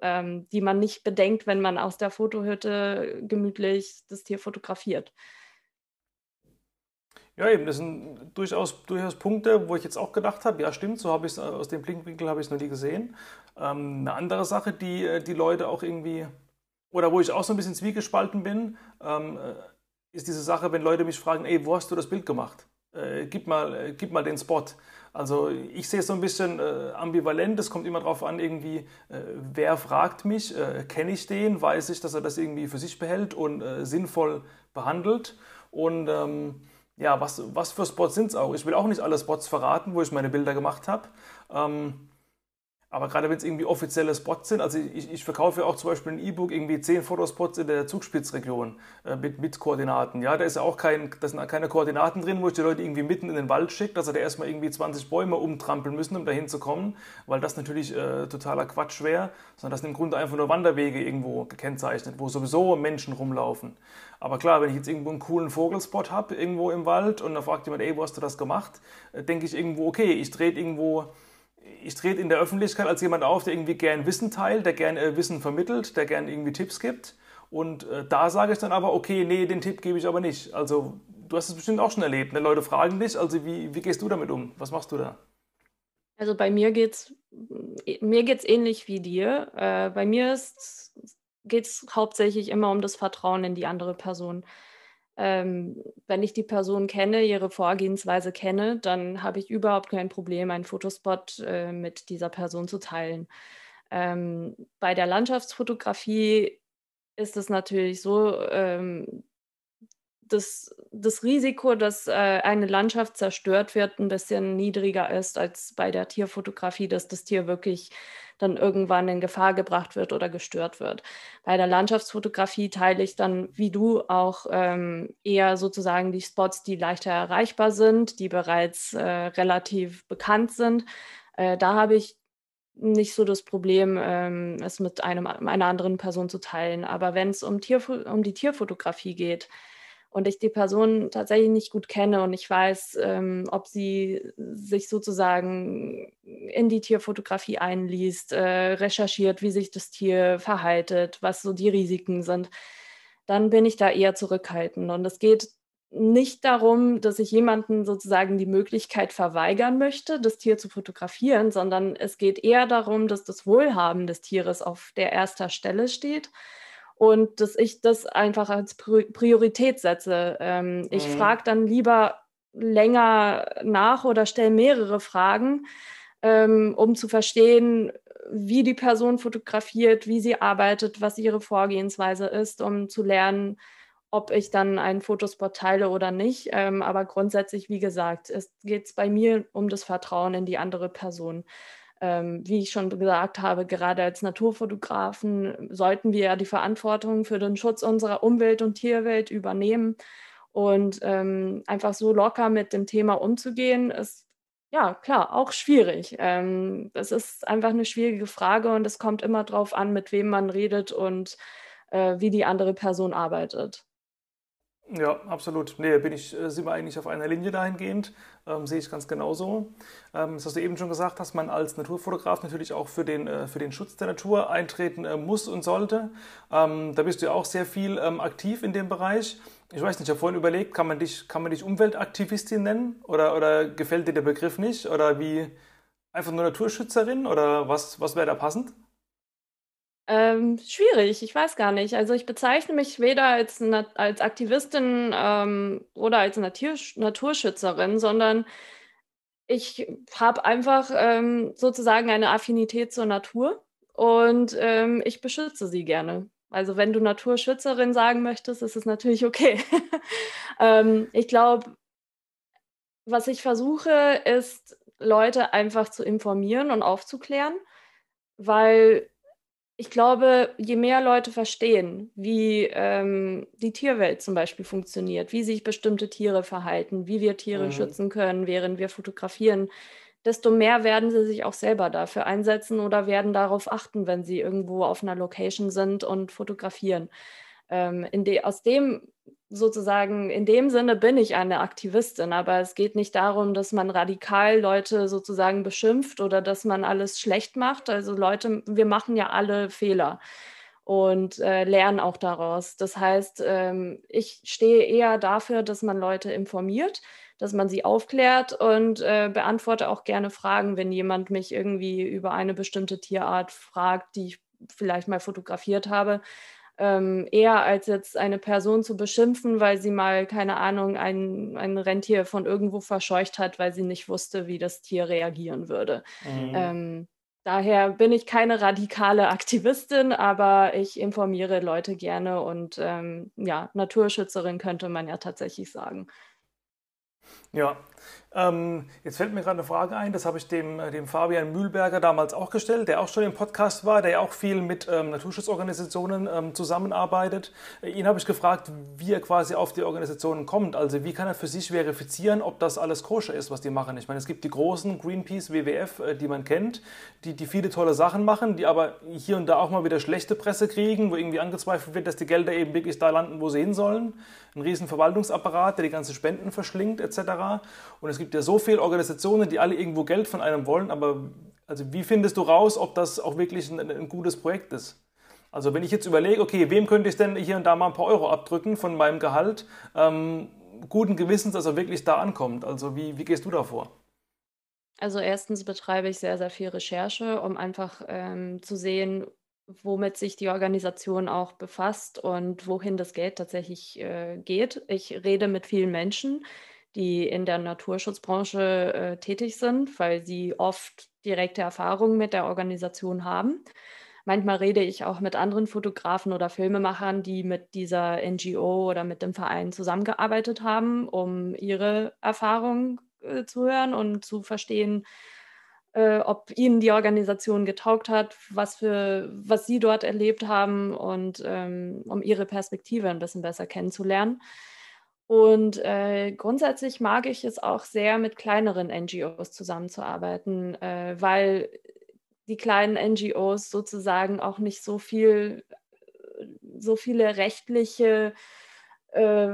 ähm, die man nicht bedenkt, wenn man aus der Fotohütte gemütlich das Tier fotografiert. Ja, eben, das sind durchaus, durchaus Punkte, wo ich jetzt auch gedacht habe, ja stimmt, so habe ich es aus dem Blickwinkel habe ich es noch nie gesehen. Ähm, eine andere Sache, die äh, die Leute auch irgendwie, oder wo ich auch so ein bisschen zwiegespalten bin, ähm, äh, ist diese Sache, wenn Leute mich fragen, ey, wo hast du das Bild gemacht? Äh, gib, mal, äh, gib mal den Spot. Also ich sehe es so ein bisschen äh, ambivalent. Es kommt immer darauf an, irgendwie, äh, wer fragt mich, äh, kenne ich den, weiß ich, dass er das irgendwie für sich behält und äh, sinnvoll behandelt. Und ähm, ja, was, was für Spots sind es auch? Ich will auch nicht alle Spots verraten, wo ich meine Bilder gemacht habe. Ähm, aber gerade wenn es irgendwie offizielle Spots sind, also ich, ich verkaufe ja auch zum Beispiel ein E-Book, irgendwie zehn Fotospots in der Zugspitzregion äh, mit, mit Koordinaten. Ja, da ist ja auch kein, da sind keine Koordinaten drin, wo ich die Leute irgendwie mitten in den Wald schicke, dass sie da erstmal irgendwie 20 Bäume umtrampeln müssen, um dahin zu kommen, weil das natürlich äh, totaler Quatsch wäre, sondern das sind im Grunde einfach nur Wanderwege irgendwo gekennzeichnet, wo sowieso Menschen rumlaufen. Aber klar, wenn ich jetzt irgendwo einen coolen Vogelspot habe, irgendwo im Wald, und da fragt jemand, ey, wo hast du das gemacht, äh, denke ich irgendwo, okay, ich drehe irgendwo ich trete in der Öffentlichkeit als jemand auf, der irgendwie gern Wissen teilt, der gern äh, Wissen vermittelt, der gern irgendwie Tipps gibt. Und äh, da sage ich dann aber, okay, nee, den Tipp gebe ich aber nicht. Also du hast es bestimmt auch schon erlebt. Ne? Leute fragen dich, also wie, wie gehst du damit um? Was machst du da? Also bei mir geht's mir geht's ähnlich wie dir. Äh, bei mir geht es hauptsächlich immer um das Vertrauen in die andere Person ähm, wenn ich die Person kenne, ihre Vorgehensweise kenne, dann habe ich überhaupt kein Problem, einen Fotospot äh, mit dieser Person zu teilen. Ähm, bei der Landschaftsfotografie ist es natürlich so, ähm, das, das Risiko, dass äh, eine Landschaft zerstört wird, ein bisschen niedriger ist als bei der Tierfotografie, dass das Tier wirklich dann irgendwann in Gefahr gebracht wird oder gestört wird. Bei der Landschaftsfotografie teile ich dann, wie du, auch ähm, eher sozusagen die Spots, die leichter erreichbar sind, die bereits äh, relativ bekannt sind. Äh, da habe ich nicht so das Problem, ähm, es mit einem, einer anderen Person zu teilen. Aber wenn es um, um die Tierfotografie geht, und ich die Person tatsächlich nicht gut kenne und ich weiß, ähm, ob sie sich sozusagen in die Tierfotografie einliest, äh, recherchiert, wie sich das Tier verhaltet, was so die Risiken sind, dann bin ich da eher zurückhaltend. Und es geht nicht darum, dass ich jemanden sozusagen die Möglichkeit verweigern möchte, das Tier zu fotografieren, sondern es geht eher darum, dass das Wohlhaben des Tieres auf der ersten Stelle steht und dass ich das einfach als Priorität setze. Ähm, mhm. Ich frage dann lieber länger nach oder stelle mehrere Fragen, ähm, um zu verstehen, wie die Person fotografiert, wie sie arbeitet, was ihre Vorgehensweise ist, um zu lernen, ob ich dann einen Fotospot teile oder nicht. Ähm, aber grundsätzlich, wie gesagt, es geht bei mir um das Vertrauen in die andere Person wie ich schon gesagt habe, gerade als Naturfotografen sollten wir ja die Verantwortung für den Schutz unserer Umwelt und Tierwelt übernehmen. Und ähm, einfach so locker mit dem Thema umzugehen, ist ja klar auch schwierig. Ähm, das ist einfach eine schwierige Frage und es kommt immer darauf an, mit wem man redet und äh, wie die andere Person arbeitet. Ja, absolut. Nee, bin ich, äh, sind wir eigentlich auf einer Linie dahingehend. Ähm, sehe ich ganz genauso. Ähm, das hast du eben schon gesagt, dass man als Naturfotograf natürlich auch für den, äh, für den Schutz der Natur eintreten äh, muss und sollte. Ähm, da bist du ja auch sehr viel ähm, aktiv in dem Bereich. Ich weiß nicht, ich habe vorhin überlegt, kann man dich, kann man dich Umweltaktivistin nennen? Oder, oder gefällt dir der Begriff nicht? Oder wie einfach nur Naturschützerin? Oder was, was wäre da passend? Ähm, schwierig, ich weiß gar nicht. Also ich bezeichne mich weder als, als Aktivistin ähm, oder als Natur Naturschützerin, sondern ich habe einfach ähm, sozusagen eine Affinität zur Natur und ähm, ich beschütze sie gerne. Also wenn du Naturschützerin sagen möchtest, ist es natürlich okay. Ähm, ich glaube, was ich versuche, ist, Leute einfach zu informieren und aufzuklären, weil ich glaube, je mehr Leute verstehen, wie ähm, die Tierwelt zum Beispiel funktioniert, wie sich bestimmte Tiere verhalten, wie wir Tiere mhm. schützen können, während wir fotografieren, desto mehr werden sie sich auch selber dafür einsetzen oder werden darauf achten, wenn sie irgendwo auf einer Location sind und fotografieren. Ähm, de aus dem sozusagen, in dem Sinne bin ich eine Aktivistin, aber es geht nicht darum, dass man radikal Leute sozusagen beschimpft oder dass man alles schlecht macht. Also Leute, wir machen ja alle Fehler und äh, lernen auch daraus. Das heißt, ähm, ich stehe eher dafür, dass man Leute informiert, dass man sie aufklärt und äh, beantworte auch gerne Fragen, wenn jemand mich irgendwie über eine bestimmte Tierart fragt, die ich vielleicht mal fotografiert habe ähm, eher als jetzt eine Person zu beschimpfen, weil sie mal, keine Ahnung, ein, ein Rentier von irgendwo verscheucht hat, weil sie nicht wusste, wie das Tier reagieren würde. Mhm. Ähm, daher bin ich keine radikale Aktivistin, aber ich informiere Leute gerne und ähm, ja, Naturschützerin könnte man ja tatsächlich sagen. Ja, ähm, jetzt fällt mir gerade eine Frage ein, das habe ich dem, äh, dem Fabian Mühlberger damals auch gestellt, der auch schon im Podcast war, der ja auch viel mit ähm, Naturschutzorganisationen ähm, zusammenarbeitet. Äh, ihn habe ich gefragt, wie er quasi auf die Organisationen kommt. Also wie kann er für sich verifizieren, ob das alles koscher ist, was die machen. Ich meine, es gibt die großen Greenpeace, WWF, äh, die man kennt, die, die viele tolle Sachen machen, die aber hier und da auch mal wieder schlechte Presse kriegen, wo irgendwie angezweifelt wird, dass die Gelder eben wirklich da landen, wo sie hin sollen. Ein riesen Verwaltungsapparat, der die ganzen Spenden verschlingt etc. Und es gibt ja so viele Organisationen, die alle irgendwo Geld von einem wollen, aber also wie findest du raus, ob das auch wirklich ein, ein gutes Projekt ist? Also wenn ich jetzt überlege, okay, wem könnte ich denn hier und da mal ein paar Euro abdrücken von meinem Gehalt, ähm, guten Gewissens, dass er wirklich da ankommt. Also wie, wie gehst du da vor? Also erstens betreibe ich sehr, sehr viel Recherche, um einfach ähm, zu sehen, womit sich die Organisation auch befasst und wohin das Geld tatsächlich äh, geht. Ich rede mit vielen Menschen, die in der Naturschutzbranche äh, tätig sind, weil sie oft direkte Erfahrungen mit der Organisation haben. Manchmal rede ich auch mit anderen Fotografen oder Filmemachern, die mit dieser NGO oder mit dem Verein zusammengearbeitet haben, um ihre Erfahrungen äh, zu hören und zu verstehen, äh, ob ihnen die Organisation getaugt hat, was, für, was sie dort erlebt haben und ähm, um ihre Perspektive ein bisschen besser kennenzulernen. Und äh, grundsätzlich mag ich es auch sehr, mit kleineren NGOs zusammenzuarbeiten, äh, weil die kleinen NGOs sozusagen auch nicht so viel, so viele rechtliche, äh,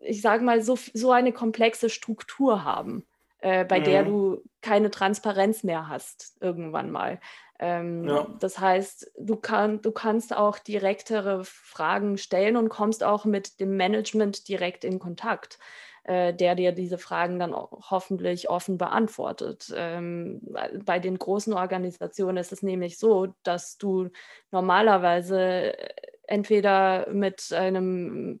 ich sage mal, so, so eine komplexe Struktur haben, äh, bei mhm. der du keine Transparenz mehr hast irgendwann mal. Ähm, ja. Das heißt, du, kann, du kannst auch direktere Fragen stellen und kommst auch mit dem Management direkt in Kontakt, äh, der dir diese Fragen dann hoffentlich offen beantwortet. Ähm, bei den großen Organisationen ist es nämlich so, dass du normalerweise äh, entweder mit einem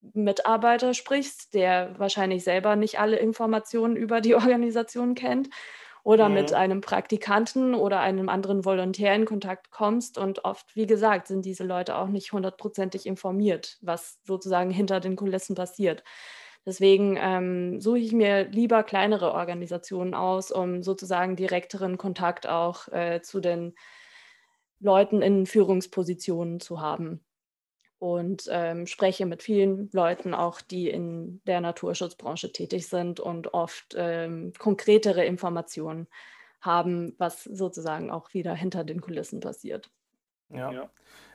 Mitarbeiter sprichst, der wahrscheinlich selber nicht alle Informationen über die Organisation kennt oder mhm. mit einem Praktikanten oder einem anderen Volontär in Kontakt kommst. Und oft, wie gesagt, sind diese Leute auch nicht hundertprozentig informiert, was sozusagen hinter den Kulissen passiert. Deswegen ähm, suche ich mir lieber kleinere Organisationen aus, um sozusagen direkteren Kontakt auch äh, zu den Leuten in Führungspositionen zu haben und ähm, spreche mit vielen Leuten auch, die in der Naturschutzbranche tätig sind und oft ähm, konkretere Informationen haben, was sozusagen auch wieder hinter den Kulissen passiert. Ja. ja.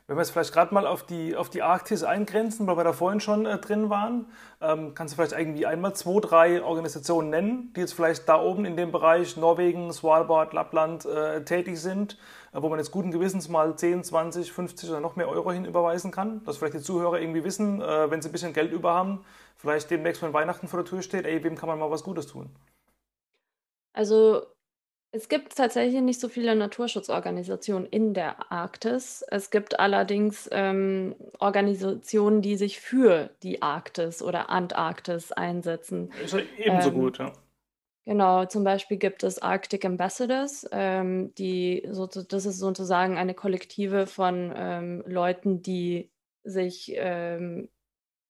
Wenn wir jetzt vielleicht gerade mal auf die, auf die Arktis eingrenzen, weil wir da vorhin schon äh, drin waren, ähm, kannst du vielleicht irgendwie einmal zwei, drei Organisationen nennen, die jetzt vielleicht da oben in dem Bereich Norwegen, Svalbard, Lappland äh, tätig sind, äh, wo man jetzt guten Gewissens mal 10, 20, 50 oder noch mehr Euro hinüberweisen kann, dass vielleicht die Zuhörer irgendwie wissen, äh, wenn sie ein bisschen Geld über haben, vielleicht demnächst, wenn Weihnachten vor der Tür steht, ey, wem kann man mal was Gutes tun? Also es gibt tatsächlich nicht so viele Naturschutzorganisationen in der Arktis. Es gibt allerdings ähm, Organisationen, die sich für die Arktis oder Antarktis einsetzen. Ist ja ebenso ähm, gut, ja. Genau, zum Beispiel gibt es Arctic Ambassadors, ähm, die so, das ist sozusagen eine Kollektive von ähm, Leuten, die sich, ähm,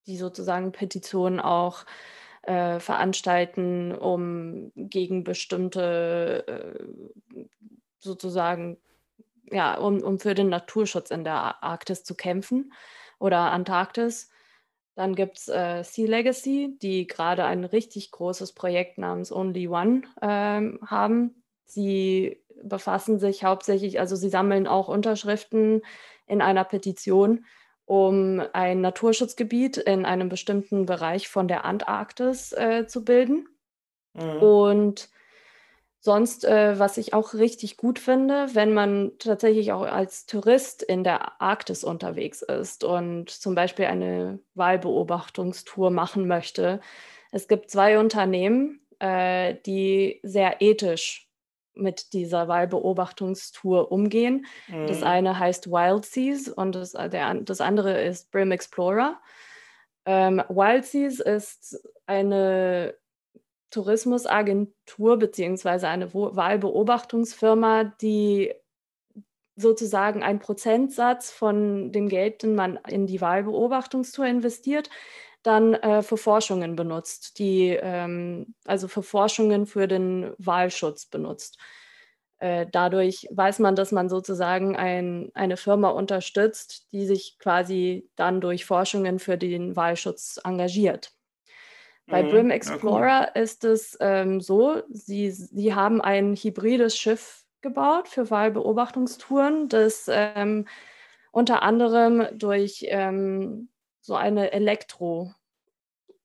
die sozusagen Petitionen auch äh, veranstalten, um gegen bestimmte äh, sozusagen, ja, um, um für den Naturschutz in der Arktis zu kämpfen oder Antarktis. Dann gibt es äh, Sea Legacy, die gerade ein richtig großes Projekt namens Only One ähm, haben. Sie befassen sich hauptsächlich, also sie sammeln auch Unterschriften in einer Petition um ein Naturschutzgebiet in einem bestimmten Bereich von der Antarktis äh, zu bilden. Mhm. Und sonst, äh, was ich auch richtig gut finde, wenn man tatsächlich auch als Tourist in der Arktis unterwegs ist und zum Beispiel eine Wahlbeobachtungstour machen möchte. Es gibt zwei Unternehmen, äh, die sehr ethisch mit dieser Wahlbeobachtungstour umgehen. Mhm. Das eine heißt Wild Seas und das, der, das andere ist Brim Explorer. Ähm, Wild Seas ist eine Tourismusagentur beziehungsweise eine Wahlbeobachtungsfirma, die sozusagen einen Prozentsatz von dem Geld, den man in die Wahlbeobachtungstour investiert, dann äh, für Forschungen benutzt, die ähm, also für Forschungen für den Wahlschutz benutzt. Äh, dadurch weiß man, dass man sozusagen ein, eine Firma unterstützt, die sich quasi dann durch Forschungen für den Wahlschutz engagiert. Bei mhm. Brim Explorer cool. ist es ähm, so, sie, sie haben ein hybrides Schiff gebaut für Wahlbeobachtungstouren, das ähm, unter anderem durch ähm, so eine Elektro,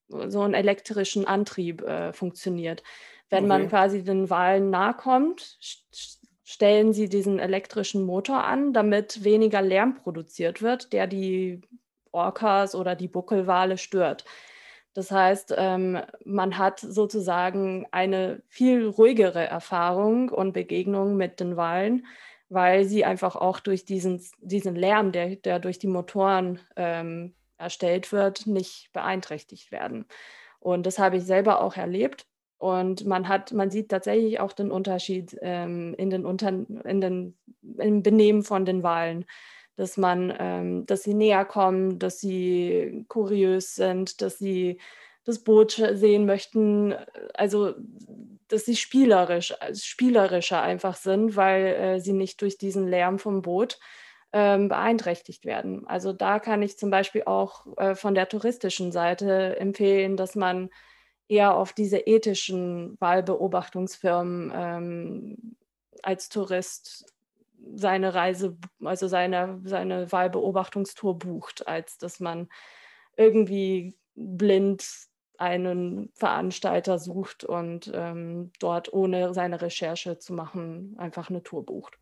so einen elektrischen Antrieb äh, funktioniert. Wenn okay. man quasi den Wahlen nahe kommt, stellen sie diesen elektrischen Motor an, damit weniger Lärm produziert wird, der die Orcas oder die Buckelwale stört. Das heißt, ähm, man hat sozusagen eine viel ruhigere Erfahrung und Begegnung mit den Wahlen, weil sie einfach auch durch diesen, diesen Lärm, der, der durch die Motoren ähm, erstellt wird, nicht beeinträchtigt werden. Und das habe ich selber auch erlebt. Und man hat, man sieht tatsächlich auch den Unterschied ähm, in den Unter in den im Benehmen von den Wahlen, dass man, ähm, dass sie näher kommen, dass sie kuriös sind, dass sie das Boot sehen möchten, also dass sie spielerisch, spielerischer einfach sind, weil äh, sie nicht durch diesen Lärm vom Boot ähm, beeinträchtigt werden. Also da kann ich zum Beispiel auch äh, von der touristischen Seite empfehlen, dass man eher auf diese ethischen Wahlbeobachtungsfirmen ähm, als Tourist seine Reise, also seine, seine Wahlbeobachtungstour bucht, als dass man irgendwie blind einen Veranstalter sucht und ähm, dort ohne seine Recherche zu machen einfach eine Tour bucht.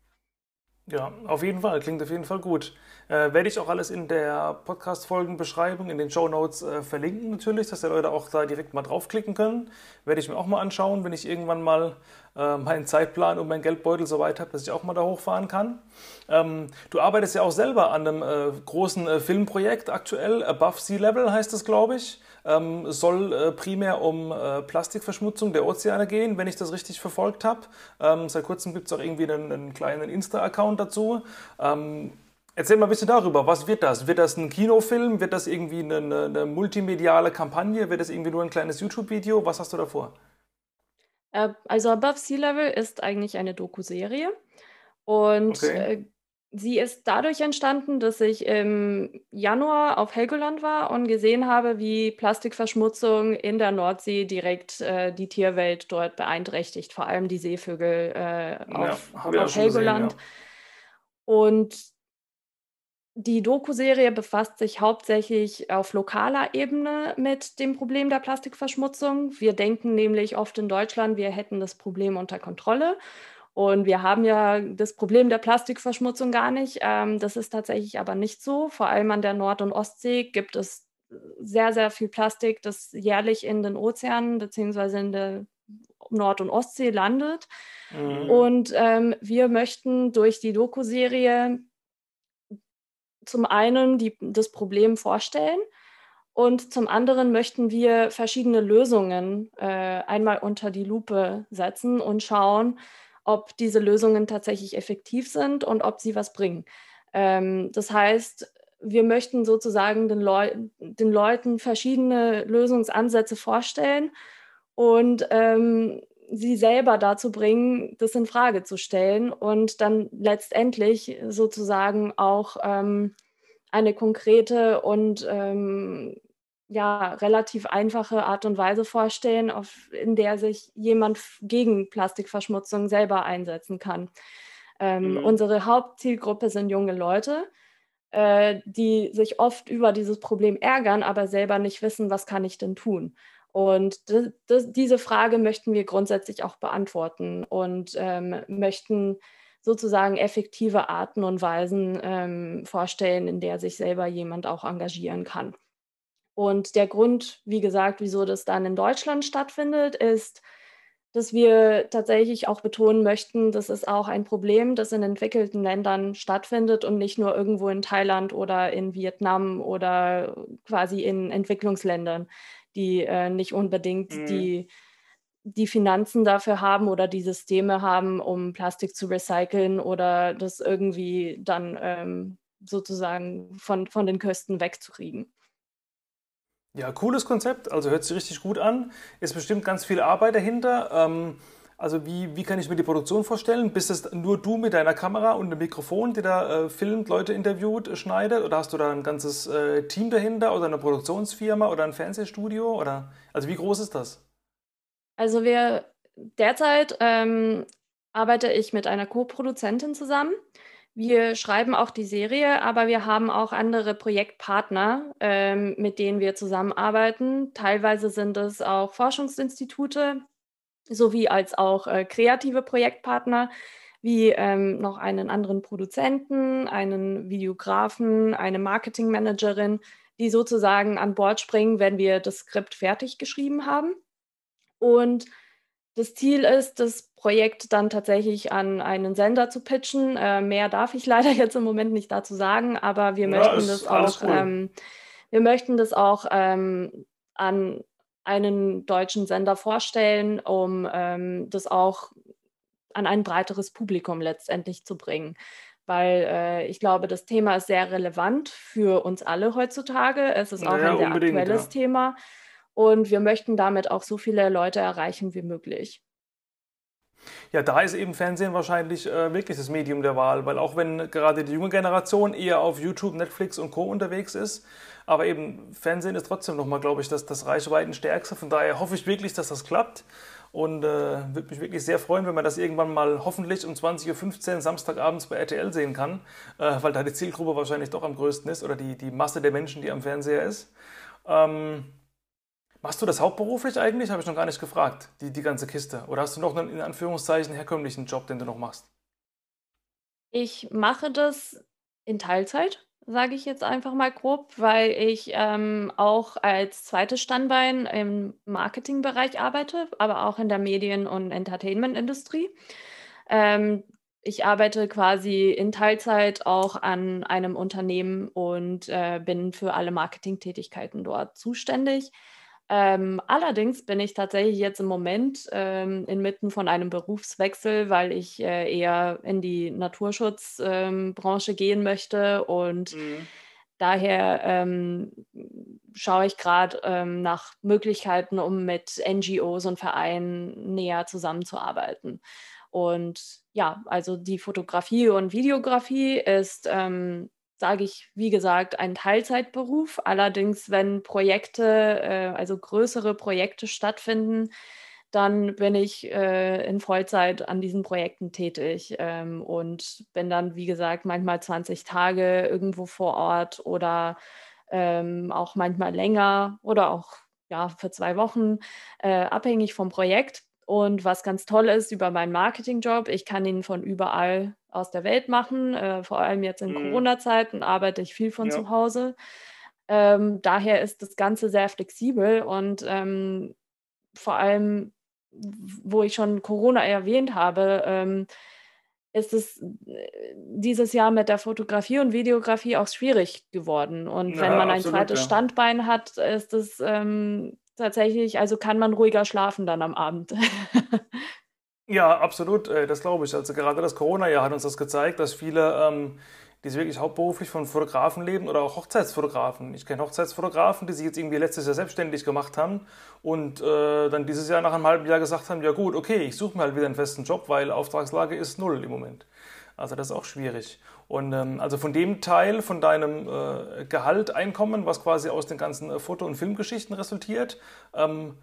Ja, auf jeden Fall. Klingt auf jeden Fall gut. Äh, werde ich auch alles in der Podcast-Folgenbeschreibung, in den Show Notes äh, verlinken natürlich, dass die Leute auch da direkt mal draufklicken können. Werde ich mir auch mal anschauen, wenn ich irgendwann mal äh, meinen Zeitplan und meinen Geldbeutel so weit habe, dass ich auch mal da hochfahren kann. Ähm, du arbeitest ja auch selber an einem äh, großen äh, Filmprojekt aktuell. Above Sea Level heißt es, glaube ich ähm, soll äh, primär um äh, Plastikverschmutzung der Ozeane gehen, wenn ich das richtig verfolgt habe. Ähm, seit kurzem gibt es auch irgendwie einen, einen kleinen Insta-Account dazu. Ähm, erzähl mal ein bisschen darüber. Was wird das? Wird das ein Kinofilm? Wird das irgendwie eine, eine, eine multimediale Kampagne? Wird das irgendwie nur ein kleines YouTube-Video? Was hast du davor? Äh, also Above Sea Level ist eigentlich eine Doku-Serie. Und okay. Sie ist dadurch entstanden, dass ich im Januar auf Helgoland war und gesehen habe, wie Plastikverschmutzung in der Nordsee direkt äh, die Tierwelt dort beeinträchtigt, vor allem die Seevögel äh, auf, ja, auf Helgoland. Gesehen, ja. Und die Doku-Serie befasst sich hauptsächlich auf lokaler Ebene mit dem Problem der Plastikverschmutzung. Wir denken nämlich oft in Deutschland, wir hätten das Problem unter Kontrolle. Und wir haben ja das Problem der Plastikverschmutzung gar nicht. Ähm, das ist tatsächlich aber nicht so. Vor allem an der Nord- und Ostsee gibt es sehr, sehr viel Plastik, das jährlich in den Ozeanen bzw. in der Nord- und Ostsee landet. Mhm. Und ähm, wir möchten durch die Doku-Serie zum einen die, das Problem vorstellen und zum anderen möchten wir verschiedene Lösungen äh, einmal unter die Lupe setzen und schauen, ob diese Lösungen tatsächlich effektiv sind und ob sie was bringen. Ähm, das heißt, wir möchten sozusagen den, Leu den Leuten verschiedene Lösungsansätze vorstellen und ähm, sie selber dazu bringen, das in Frage zu stellen und dann letztendlich sozusagen auch ähm, eine konkrete und ähm, ja, relativ einfache Art und Weise vorstellen, auf, in der sich jemand gegen Plastikverschmutzung selber einsetzen kann. Ähm, mhm. Unsere Hauptzielgruppe sind junge Leute, äh, die sich oft über dieses Problem ärgern, aber selber nicht wissen, was kann ich denn tun. Und diese Frage möchten wir grundsätzlich auch beantworten und ähm, möchten sozusagen effektive Arten und Weisen ähm, vorstellen, in der sich selber jemand auch engagieren kann. Und der Grund, wie gesagt, wieso das dann in Deutschland stattfindet, ist, dass wir tatsächlich auch betonen möchten, das ist auch ein Problem, das in entwickelten Ländern stattfindet und nicht nur irgendwo in Thailand oder in Vietnam oder quasi in Entwicklungsländern, die äh, nicht unbedingt mhm. die, die Finanzen dafür haben oder die Systeme haben, um Plastik zu recyceln oder das irgendwie dann ähm, sozusagen von, von den Küsten wegzukriegen. Ja, cooles Konzept, also hört sich richtig gut an. Ist bestimmt ganz viel Arbeit dahinter. Ähm, also wie, wie kann ich mir die Produktion vorstellen? Bist es nur du mit deiner Kamera und einem Mikrofon, die da äh, filmt, Leute interviewt, äh, schneidet? Oder hast du da ein ganzes äh, Team dahinter oder eine Produktionsfirma oder ein Fernsehstudio? Oder, also wie groß ist das? Also wir derzeit ähm, arbeite ich mit einer Co-Produzentin zusammen. Wir schreiben auch die Serie, aber wir haben auch andere Projektpartner, ähm, mit denen wir zusammenarbeiten. Teilweise sind es auch Forschungsinstitute sowie als auch äh, kreative Projektpartner, wie ähm, noch einen anderen Produzenten, einen Videografen, eine Marketingmanagerin, die sozusagen an Bord springen, wenn wir das Skript fertig geschrieben haben. Und das Ziel ist, das Projekt dann tatsächlich an einen Sender zu pitchen. Äh, mehr darf ich leider jetzt im Moment nicht dazu sagen, aber wir ja, möchten das auch, cool. ähm, wir möchten das auch ähm, an einen deutschen Sender vorstellen, um ähm, das auch an ein breiteres Publikum letztendlich zu bringen. Weil äh, ich glaube, das Thema ist sehr relevant für uns alle heutzutage. Es ist auch ja, ein sehr aktuelles ja. Thema. Und wir möchten damit auch so viele Leute erreichen wie möglich. Ja, da ist eben Fernsehen wahrscheinlich äh, wirklich das Medium der Wahl, weil auch wenn gerade die junge Generation eher auf YouTube, Netflix und Co. unterwegs ist, aber eben Fernsehen ist trotzdem nochmal, glaube ich, das, das Reichweitenstärkste. Von daher hoffe ich wirklich, dass das klappt und äh, würde mich wirklich sehr freuen, wenn man das irgendwann mal hoffentlich um 20.15 Uhr Samstagabends bei RTL sehen kann, äh, weil da die Zielgruppe wahrscheinlich doch am größten ist oder die, die Masse der Menschen, die am Fernseher ist. Ähm, Machst du das hauptberuflich eigentlich? Habe ich noch gar nicht gefragt, die, die ganze Kiste. Oder hast du noch einen in Anführungszeichen herkömmlichen Job, den du noch machst? Ich mache das in Teilzeit, sage ich jetzt einfach mal grob, weil ich ähm, auch als zweites Standbein im Marketingbereich arbeite, aber auch in der Medien- und Entertainment-Industrie. Ähm, ich arbeite quasi in Teilzeit auch an einem Unternehmen und äh, bin für alle Marketingtätigkeiten dort zuständig. Ähm, allerdings bin ich tatsächlich jetzt im Moment ähm, inmitten von einem Berufswechsel, weil ich äh, eher in die Naturschutzbranche ähm, gehen möchte und mhm. daher ähm, schaue ich gerade ähm, nach Möglichkeiten, um mit NGOs und Vereinen näher zusammenzuarbeiten. Und ja, also die Fotografie und Videografie ist ähm, sage ich, wie gesagt, ein Teilzeitberuf. Allerdings, wenn Projekte, äh, also größere Projekte stattfinden, dann bin ich äh, in Vollzeit an diesen Projekten tätig ähm, und bin dann, wie gesagt, manchmal 20 Tage irgendwo vor Ort oder ähm, auch manchmal länger oder auch ja, für zwei Wochen, äh, abhängig vom Projekt. Und was ganz toll ist über meinen Marketingjob, ich kann ihn von überall aus der Welt machen. Äh, vor allem jetzt in mhm. Corona-Zeiten arbeite ich viel von ja. zu Hause. Ähm, daher ist das Ganze sehr flexibel und ähm, vor allem, wo ich schon Corona erwähnt habe, ähm, ist es äh, dieses Jahr mit der Fotografie und Videografie auch schwierig geworden. Und ja, wenn man ein absolut, zweites ja. Standbein hat, ist es ähm, tatsächlich, also kann man ruhiger schlafen dann am Abend. Ja, absolut, äh, das glaube ich. Also gerade das Corona-Jahr hat uns das gezeigt, dass viele, ähm, die wirklich hauptberuflich von Fotografen leben oder auch Hochzeitsfotografen. Ich kenne Hochzeitsfotografen, die sich jetzt irgendwie letztes Jahr selbstständig gemacht haben und äh, dann dieses Jahr nach einem halben Jahr gesagt haben, ja gut, okay, ich suche mir halt wieder einen festen Job, weil Auftragslage ist null im Moment. Also das ist auch schwierig. Und ähm, also von dem Teil von deinem äh, Gehalt, Einkommen, was quasi aus den ganzen äh, Foto- und Filmgeschichten resultiert, ähm,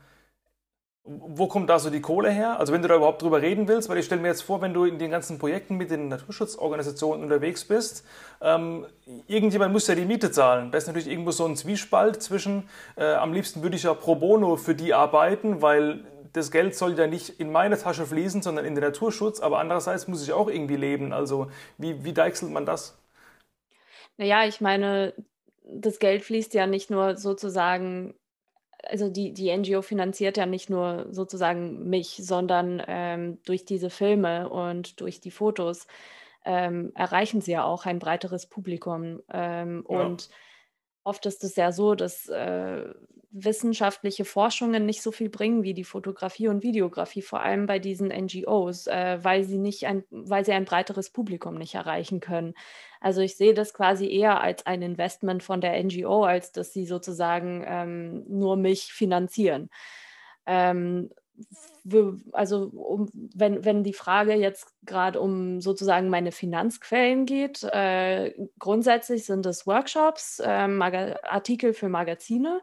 wo kommt da so die Kohle her? Also wenn du da überhaupt drüber reden willst, weil ich stelle mir jetzt vor, wenn du in den ganzen Projekten mit den Naturschutzorganisationen unterwegs bist, ähm, irgendjemand muss ja die Miete zahlen. Da ist natürlich irgendwo so ein Zwiespalt zwischen, äh, am liebsten würde ich ja pro bono für die arbeiten, weil das Geld soll ja nicht in meine Tasche fließen, sondern in den Naturschutz, aber andererseits muss ich auch irgendwie leben. Also wie, wie deichselt man das? Naja, ich meine, das Geld fließt ja nicht nur sozusagen also die, die NGO finanziert ja nicht nur sozusagen mich, sondern ähm, durch diese Filme und durch die Fotos ähm, erreichen sie ja auch ein breiteres Publikum. Ähm, ja. Und oft ist es ja so, dass äh, wissenschaftliche Forschungen nicht so viel bringen wie die Fotografie und Videografie, vor allem bei diesen NGOs, äh, weil sie nicht ein, weil sie ein breiteres Publikum nicht erreichen können. Also ich sehe das quasi eher als ein Investment von der NGO, als dass sie sozusagen ähm, nur mich finanzieren. Ähm, also um, wenn, wenn die Frage jetzt gerade um sozusagen meine Finanzquellen geht, äh, grundsätzlich sind es Workshops, äh, Artikel für Magazine,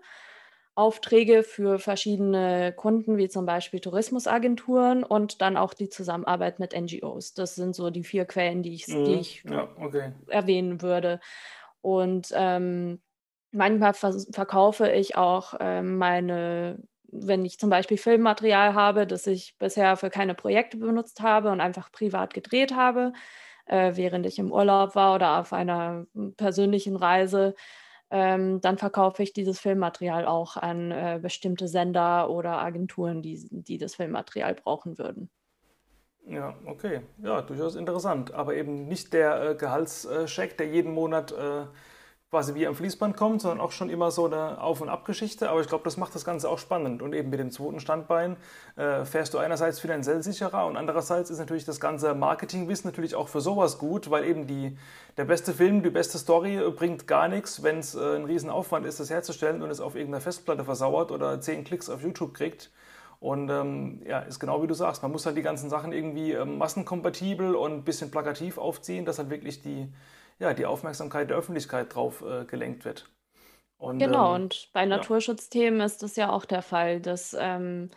Aufträge für verschiedene Kunden, wie zum Beispiel Tourismusagenturen und dann auch die Zusammenarbeit mit NGOs. Das sind so die vier Quellen, die ich, mhm. die ich ja, okay. erwähnen würde. Und ähm, manchmal verkaufe ich auch ähm, meine wenn ich zum Beispiel Filmmaterial habe, das ich bisher für keine Projekte benutzt habe und einfach privat gedreht habe, äh, während ich im Urlaub war oder auf einer hm, persönlichen Reise, ähm, dann verkaufe ich dieses Filmmaterial auch an äh, bestimmte Sender oder Agenturen, die, die das Filmmaterial brauchen würden. Ja, okay. Ja, durchaus interessant. Aber eben nicht der äh, Gehaltscheck, der jeden Monat äh, quasi wie am Fließband kommt, sondern auch schon immer so eine Auf- und Abgeschichte. Aber ich glaube, das macht das Ganze auch spannend. Und eben mit dem zweiten Standbein äh, fährst du einerseits finanziell sicherer und andererseits ist natürlich das ganze Marketingwissen natürlich auch für sowas gut, weil eben die, der beste Film, die beste Story äh, bringt gar nichts, wenn es äh, ein Riesenaufwand ist, das herzustellen und es auf irgendeiner Festplatte versauert oder zehn Klicks auf YouTube kriegt. Und ähm, ja, ist genau wie du sagst, man muss halt die ganzen Sachen irgendwie ähm, massenkompatibel und ein bisschen plakativ aufziehen, dass halt wirklich die ja, die Aufmerksamkeit der Öffentlichkeit drauf äh, gelenkt wird. Und, genau, ähm, und bei Naturschutzthemen ja. ist das ja auch der Fall, dass, ähm,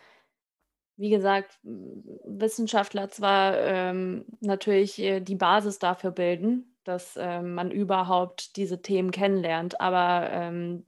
wie gesagt, Wissenschaftler zwar ähm, natürlich äh, die Basis dafür bilden, dass ähm, man überhaupt diese Themen kennenlernt, aber ähm,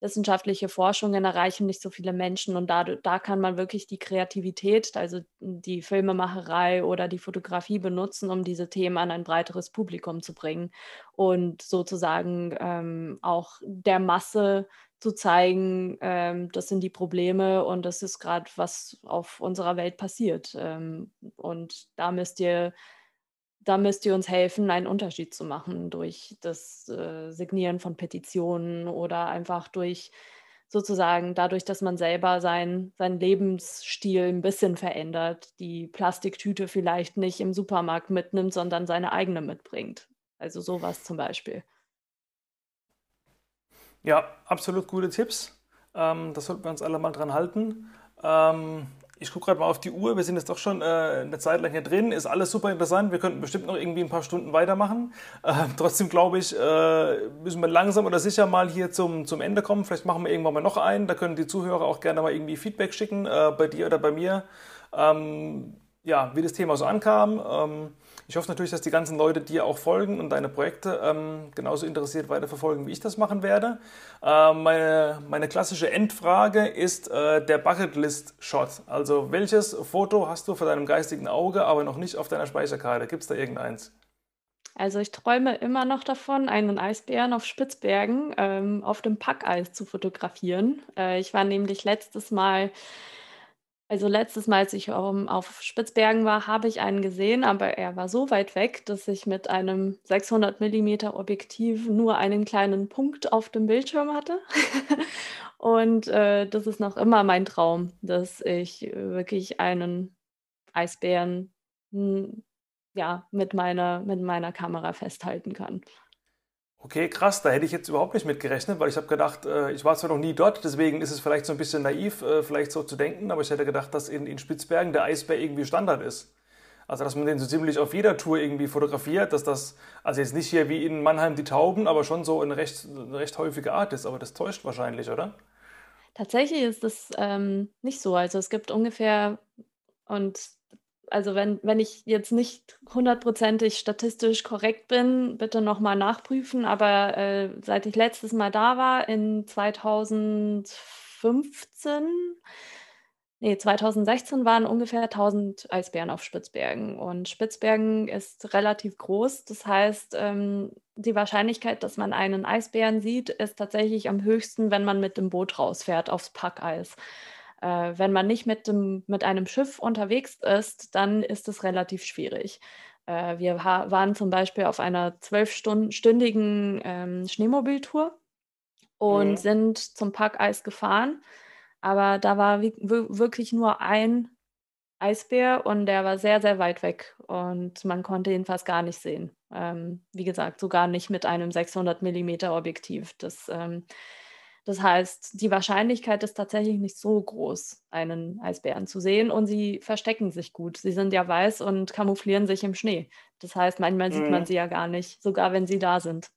wissenschaftliche Forschungen erreichen nicht so viele Menschen und da, da kann man wirklich die Kreativität, also die Filmemacherei oder die Fotografie benutzen, um diese Themen an ein breiteres Publikum zu bringen und sozusagen ähm, auch der Masse zu zeigen, ähm, das sind die Probleme und das ist gerade, was auf unserer Welt passiert. Ähm, und da müsst ihr da müsst ihr uns helfen, einen Unterschied zu machen durch das äh, Signieren von Petitionen oder einfach durch sozusagen dadurch, dass man selber sein, seinen Lebensstil ein bisschen verändert, die Plastiktüte vielleicht nicht im Supermarkt mitnimmt, sondern seine eigene mitbringt. Also sowas zum Beispiel. Ja, absolut gute Tipps. Ähm, das sollten wir uns alle mal dran halten. Ähm, ich gucke gerade mal auf die Uhr. Wir sind jetzt doch schon äh, eine Zeit lang hier drin. Ist alles super interessant. Wir könnten bestimmt noch irgendwie ein paar Stunden weitermachen. Äh, trotzdem glaube ich, äh, müssen wir langsam oder sicher mal hier zum, zum Ende kommen. Vielleicht machen wir irgendwann mal noch einen. Da können die Zuhörer auch gerne mal irgendwie Feedback schicken, äh, bei dir oder bei mir. Ähm, ja, wie das Thema so ankam. Ähm, ich hoffe natürlich, dass die ganzen Leute dir auch folgen und deine Projekte ähm, genauso interessiert weiterverfolgen, wie ich das machen werde. Äh, meine, meine klassische Endfrage ist äh, der Bucketlist-Shot. Also welches Foto hast du vor deinem geistigen Auge, aber noch nicht auf deiner Speicherkarte? Gibt es da irgendeins? Also ich träume immer noch davon, einen Eisbären auf Spitzbergen ähm, auf dem Packeis zu fotografieren. Äh, ich war nämlich letztes Mal also letztes Mal, als ich ähm, auf Spitzbergen war, habe ich einen gesehen, aber er war so weit weg, dass ich mit einem 600 mm Objektiv nur einen kleinen Punkt auf dem Bildschirm hatte. Und äh, das ist noch immer mein Traum, dass ich wirklich einen Eisbären hm, ja, mit, meiner, mit meiner Kamera festhalten kann. Okay, krass, da hätte ich jetzt überhaupt nicht mit gerechnet, weil ich habe gedacht, äh, ich war zwar noch nie dort, deswegen ist es vielleicht so ein bisschen naiv, äh, vielleicht so zu denken, aber ich hätte gedacht, dass in, in Spitzbergen der Eisbär irgendwie Standard ist. Also, dass man den so ziemlich auf jeder Tour irgendwie fotografiert, dass das, also jetzt nicht hier wie in Mannheim die Tauben, aber schon so eine recht, eine recht häufige Art ist, aber das täuscht wahrscheinlich, oder? Tatsächlich ist das ähm, nicht so. Also es gibt ungefähr, und also wenn, wenn ich jetzt nicht hundertprozentig statistisch korrekt bin, bitte nochmal nachprüfen. Aber äh, seit ich letztes Mal da war, in 2015, Nee, 2016 waren ungefähr 1000 Eisbären auf Spitzbergen und Spitzbergen ist relativ groß. Das heißt, ähm, die Wahrscheinlichkeit, dass man einen Eisbären sieht, ist tatsächlich am höchsten, wenn man mit dem Boot rausfährt aufs Packeis. Äh, wenn man nicht mit dem mit einem Schiff unterwegs ist, dann ist es relativ schwierig. Äh, wir waren zum Beispiel auf einer zwölfstündigen ähm, Schneemobiltour und Mhm. sind zum Packeis gefahren. Aber da war wirklich nur ein Eisbär und der war sehr, sehr weit weg und man konnte ihn fast gar nicht sehen. Ähm, wie gesagt, sogar nicht mit einem 600 Millimeter Objektiv. Das, ähm, das heißt, die Wahrscheinlichkeit ist tatsächlich nicht so groß, einen Eisbären zu sehen und sie verstecken sich gut. Sie sind ja weiß und kamouflieren sich im Schnee. Das heißt, manchmal sieht man mhm. sie ja gar nicht, sogar wenn sie da sind.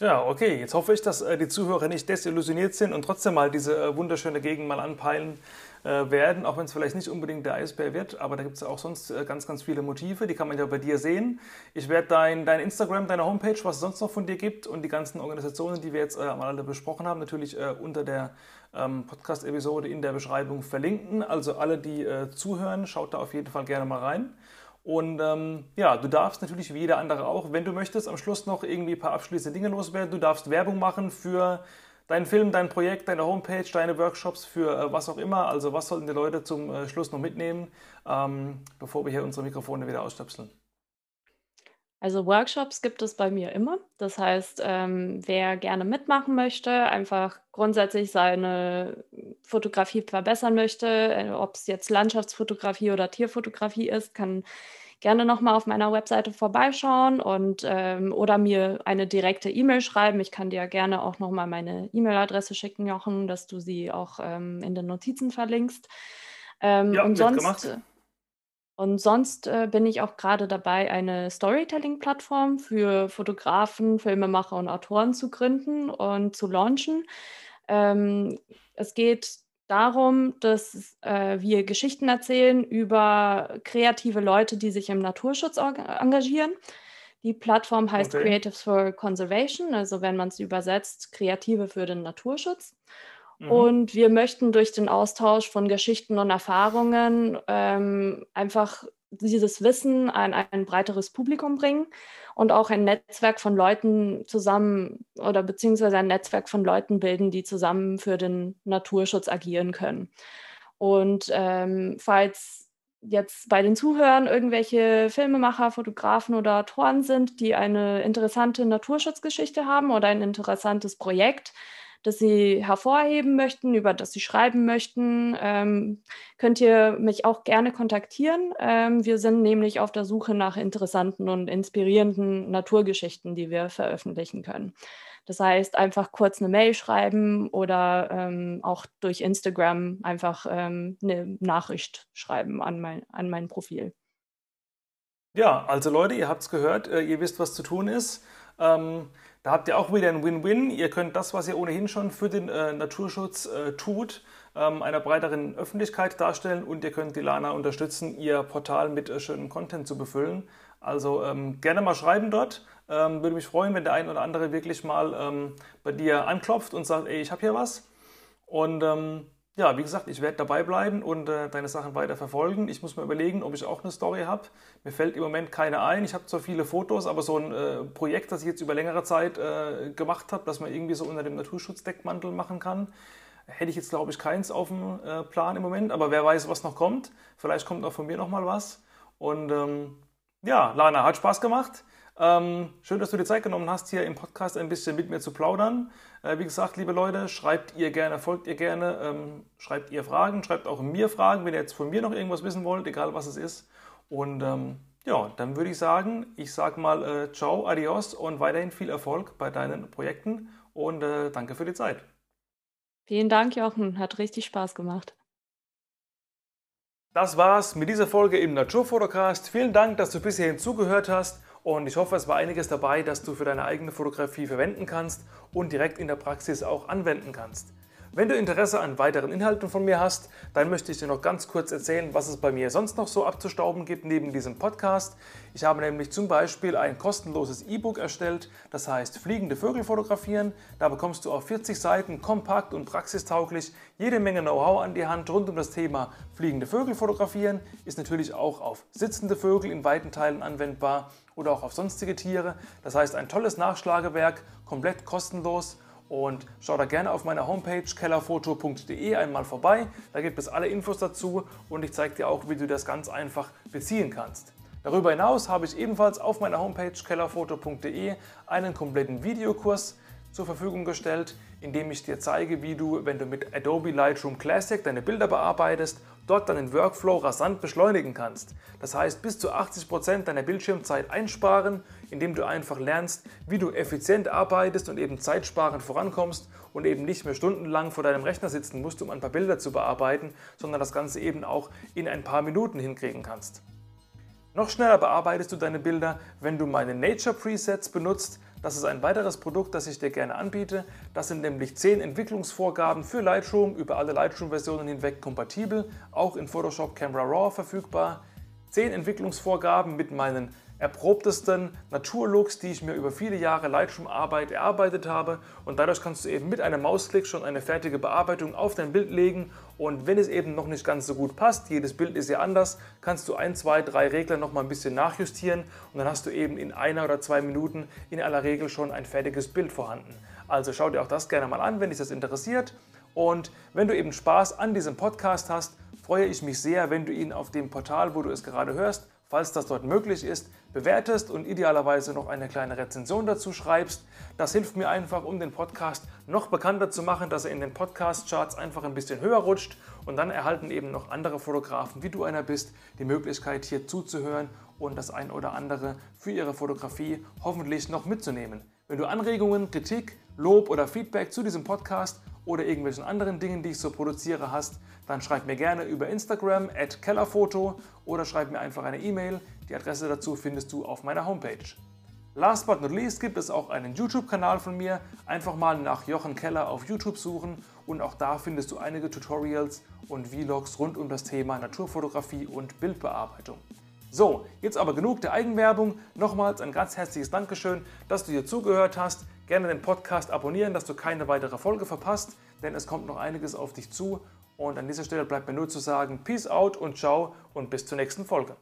Ja, okay. Jetzt hoffe ich, dass äh, die Zuhörer nicht desillusioniert sind und trotzdem mal diese äh, wunderschöne Gegend mal anpeilen werden, auch wenn es vielleicht nicht unbedingt der Eisbär wird. Aber da gibt es ja auch sonst äh, ganz, ganz viele Motive, die kann man ja bei dir sehen. Ich werde dein, dein Instagram, deine Homepage, was es sonst noch von dir gibt und die ganzen Organisationen, die wir jetzt äh, alle besprochen haben, natürlich äh, unter der ähm, Podcast-Episode in der Beschreibung verlinken. Also alle, die zuhören, schaut da auf jeden Fall gerne mal rein. Und ähm, ja, du darfst natürlich wie jeder andere auch, wenn du möchtest, am Schluss noch irgendwie ein paar abschließende Dinge loswerden. Du darfst Werbung machen für deinen Film, dein Projekt, deine Homepage, deine Workshops, für äh, was auch immer. Also was sollten die Leute zum äh, Schluss noch mitnehmen, ähm, bevor wir hier unsere Mikrofone wieder ausstöpseln? Also Workshops gibt es bei mir immer. Das heißt, ähm, wer gerne mitmachen möchte, einfach grundsätzlich seine Fotografie verbessern möchte, äh, ob es jetzt Landschaftsfotografie oder Tierfotografie ist, kann gerne nochmal auf meiner Webseite vorbeischauen und ähm, oder mir eine direkte E-Mail schreiben. Ich kann dir gerne auch nochmal meine E-Mail-Adresse schicken, Jochen, dass du sie auch ähm, in den Notizen verlinkst. Ähm, ja, und sonst, gemacht. Und sonst äh, bin ich auch gerade dabei, eine Storytelling-Plattform für Fotografen, Filmemacher und Autoren zu gründen und zu launchen. Ähm, es geht darum, dass äh, wir Geschichten erzählen über kreative Leute, die sich im Naturschutz engagieren. Die Plattform heißt okay. Creatives for Conservation, also wenn man es übersetzt, Kreative für den Naturschutz. Mhm. Und wir möchten durch den Austausch von Geschichten und Erfahrungen ähm, einfach dieses Wissen an ein breiteres Publikum bringen und auch ein Netzwerk von Leuten zusammen oder beziehungsweise ein Netzwerk von Leuten bilden, die zusammen für den Naturschutz agieren können. Und ähm, falls jetzt bei den Zuhörern irgendwelche Filmemacher, Fotografen oder Autoren sind, die eine interessante Naturschutzgeschichte haben oder ein interessantes Projekt, das Sie hervorheben möchten, über das Sie schreiben möchten, ähm, könnt ihr mich auch gerne kontaktieren. Ähm, wir sind nämlich auf der Suche nach interessanten und inspirierenden Naturgeschichten, die wir veröffentlichen können. Das heißt, einfach kurz eine Mail schreiben oder ähm, auch durch Instagram einfach ähm, eine Nachricht schreiben an mein, an mein Profil. Ja, also Leute, ihr habt es gehört, äh, ihr wisst, was zu tun ist. Ähm, da habt ihr auch wieder ein Win-Win. Ihr könnt das, was ihr ohnehin schon für den äh, Naturschutz äh, tut, ähm, einer breiteren Öffentlichkeit darstellen und ihr könnt die Lana unterstützen, ihr Portal mit äh, schönem Content zu befüllen. Also ähm, gerne mal schreiben dort. Ähm, würde mich freuen, wenn der ein oder andere wirklich mal ähm, bei dir anklopft und sagt, ey, ich habe hier was. Und ähm, ja, wie gesagt, ich werde dabei bleiben und äh, deine Sachen weiter verfolgen. Ich muss mir überlegen, ob ich auch eine Story habe. Mir fällt im Moment keine ein. Ich habe zwar viele Fotos, aber so ein äh, Projekt, das ich jetzt über längere Zeit äh, gemacht habe, das man irgendwie so unter dem Naturschutzdeckmantel machen kann, hätte ich jetzt, glaube ich, keins auf dem äh, Plan im Moment. Aber wer weiß, was noch kommt. Vielleicht kommt auch von mir noch mal was. Und ähm, ja, Lana, hat Spaß gemacht. Ähm, schön, dass du dir Zeit genommen hast, hier im Podcast ein bisschen mit mir zu plaudern. Äh, wie gesagt, liebe Leute, schreibt ihr gerne, folgt ihr gerne, ähm, schreibt ihr Fragen, schreibt auch mir Fragen, wenn ihr jetzt von mir noch irgendwas wissen wollt, egal was es ist. Und ähm, ja, dann würde ich sagen, ich sage mal äh, ciao, adios und weiterhin viel Erfolg bei deinen Projekten und äh, danke für die Zeit. Vielen Dank, Jochen. Hat richtig Spaß gemacht. Das war's mit dieser Folge im Naturfotocast. Vielen Dank, dass du bis hierhin zugehört hast. Und ich hoffe, es war einiges dabei, das du für deine eigene Fotografie verwenden kannst und direkt in der Praxis auch anwenden kannst. Wenn du Interesse an weiteren Inhalten von mir hast, dann möchte ich dir noch ganz kurz erzählen, was es bei mir sonst noch so abzustauben gibt neben diesem Podcast. Ich habe nämlich zum Beispiel ein kostenloses E-Book erstellt, das heißt Fliegende Vögel fotografieren. Da bekommst du auf 40 Seiten kompakt und praxistauglich jede Menge Know-how an die Hand rund um das Thema Fliegende Vögel fotografieren. Ist natürlich auch auf sitzende Vögel in weiten Teilen anwendbar oder auch auf sonstige Tiere. Das heißt ein tolles Nachschlagewerk, komplett kostenlos und schau da gerne auf meiner Homepage kellerfoto.de einmal vorbei. Da gibt es alle Infos dazu und ich zeige dir auch, wie du das ganz einfach beziehen kannst. Darüber hinaus habe ich ebenfalls auf meiner Homepage kellerfoto.de einen kompletten Videokurs zur Verfügung gestellt, indem ich dir zeige, wie du, wenn du mit Adobe Lightroom Classic deine Bilder bearbeitest, dort deinen Workflow rasant beschleunigen kannst. Das heißt, bis zu 80% deiner Bildschirmzeit einsparen, indem du einfach lernst, wie du effizient arbeitest und eben zeitsparend vorankommst und eben nicht mehr stundenlang vor deinem Rechner sitzen musst, um ein paar Bilder zu bearbeiten, sondern das Ganze eben auch in ein paar Minuten hinkriegen kannst. Noch schneller bearbeitest du deine Bilder, wenn du meine Nature Presets benutzt. Das ist ein weiteres Produkt, das ich dir gerne anbiete. Das sind nämlich 10 Entwicklungsvorgaben für Lightroom, über alle Lightroom-Versionen hinweg kompatibel, auch in Photoshop Camera Raw verfügbar. 10 Entwicklungsvorgaben mit meinen erprobtesten Naturlooks, die ich mir über viele Jahre Lightroom-Arbeit erarbeitet habe. Und dadurch kannst du eben mit einem Mausklick schon eine fertige Bearbeitung auf dein Bild legen. Und wenn es eben noch nicht ganz so gut passt, jedes Bild ist ja anders, kannst du ein, zwei, drei Regler noch mal ein bisschen nachjustieren und dann hast du eben in einer oder zwei Minuten in aller Regel schon ein fertiges Bild vorhanden. Also schau dir auch das gerne mal an, wenn dich das interessiert. Und wenn du eben Spaß an diesem Podcast hast, freue ich mich sehr, wenn du ihn auf dem Portal, wo du es gerade hörst, falls das dort möglich ist, bewertest und idealerweise noch eine kleine Rezension dazu schreibst. Das hilft mir einfach, um den Podcast noch bekannter zu machen, dass er in den Podcast-Charts einfach ein bisschen höher rutscht und dann erhalten eben noch andere Fotografen, wie du einer bist, die Möglichkeit hier zuzuhören und das ein oder andere für ihre Fotografie hoffentlich noch mitzunehmen. Wenn du Anregungen, Kritik, Lob oder Feedback zu diesem Podcast oder irgendwelchen anderen Dingen, die ich so produziere, hast, dann schreib mir gerne über Instagram at kellerfoto oder schreib mir einfach eine E-Mail. Die Adresse dazu findest du auf meiner Homepage. Last but not least gibt es auch einen YouTube-Kanal von mir. Einfach mal nach Jochen Keller auf YouTube suchen und auch da findest du einige Tutorials und Vlogs rund um das Thema Naturfotografie und Bildbearbeitung. So, jetzt aber genug der Eigenwerbung. Nochmals ein ganz herzliches Dankeschön, dass du hier zugehört hast. Gerne den Podcast abonnieren, dass du keine weitere Folge verpasst, denn es kommt noch einiges auf dich zu. Und an dieser Stelle bleibt mir nur zu sagen, Peace out und ciao und bis zur nächsten Folge.